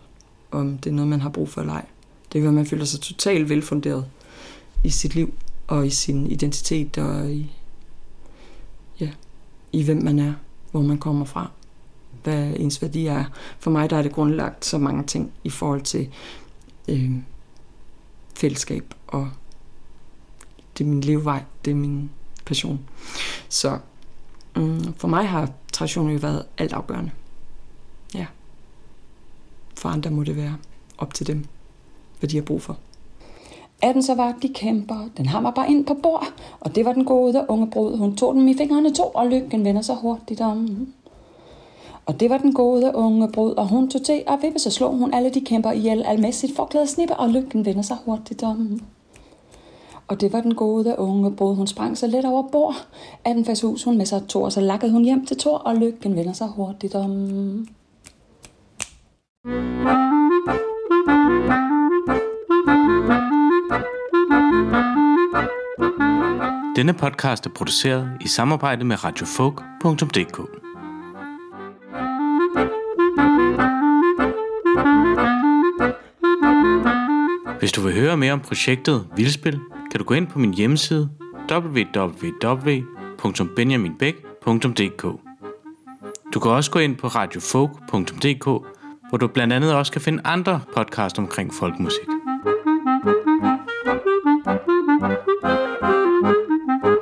om det er noget, man har brug for eller ej. Det kan være, at man føler sig totalt velfunderet i sit liv, og i sin identitet, og i, ja, i hvem man er, hvor man kommer fra, hvad ens værdi er. For mig der er det grundlagt så mange ting i forhold til øh, fællesskab, og det er min levevej, det er min passion. Så mm, for mig har traditionen jo været altafgørende. Ja. For andre må det være op til dem, hvad de har brug for. Er den så var de kæmper, den hammer bare ind på bord, og det var den gode unge brud. Hun tog dem i fingrene to, og lykken vender sig hurtigt om. Og det var den gode unge brud, og hun tog til, og vippe så slog hun alle de kæmper ihjel, almæssigt med sit forklæde snippe, og lykken vender sig hurtigt om. Og det var den gode unge brud, hun sprang så let over bord, af den fast hus hun med sig tog, og så lakkede hun hjem til Tor, og lykken vender sig hurtigt om. Denne podcast er produceret i samarbejde med radiofolk.dk. Hvis du vil høre mere om projektet Vildspil, kan du gå ind på min hjemmeside www.benjaminbæk.dk Du kan også gå ind på radiofolk.dk, hvor du blandt andet også kan finde andre podcasts omkring folkmusik. Thank you.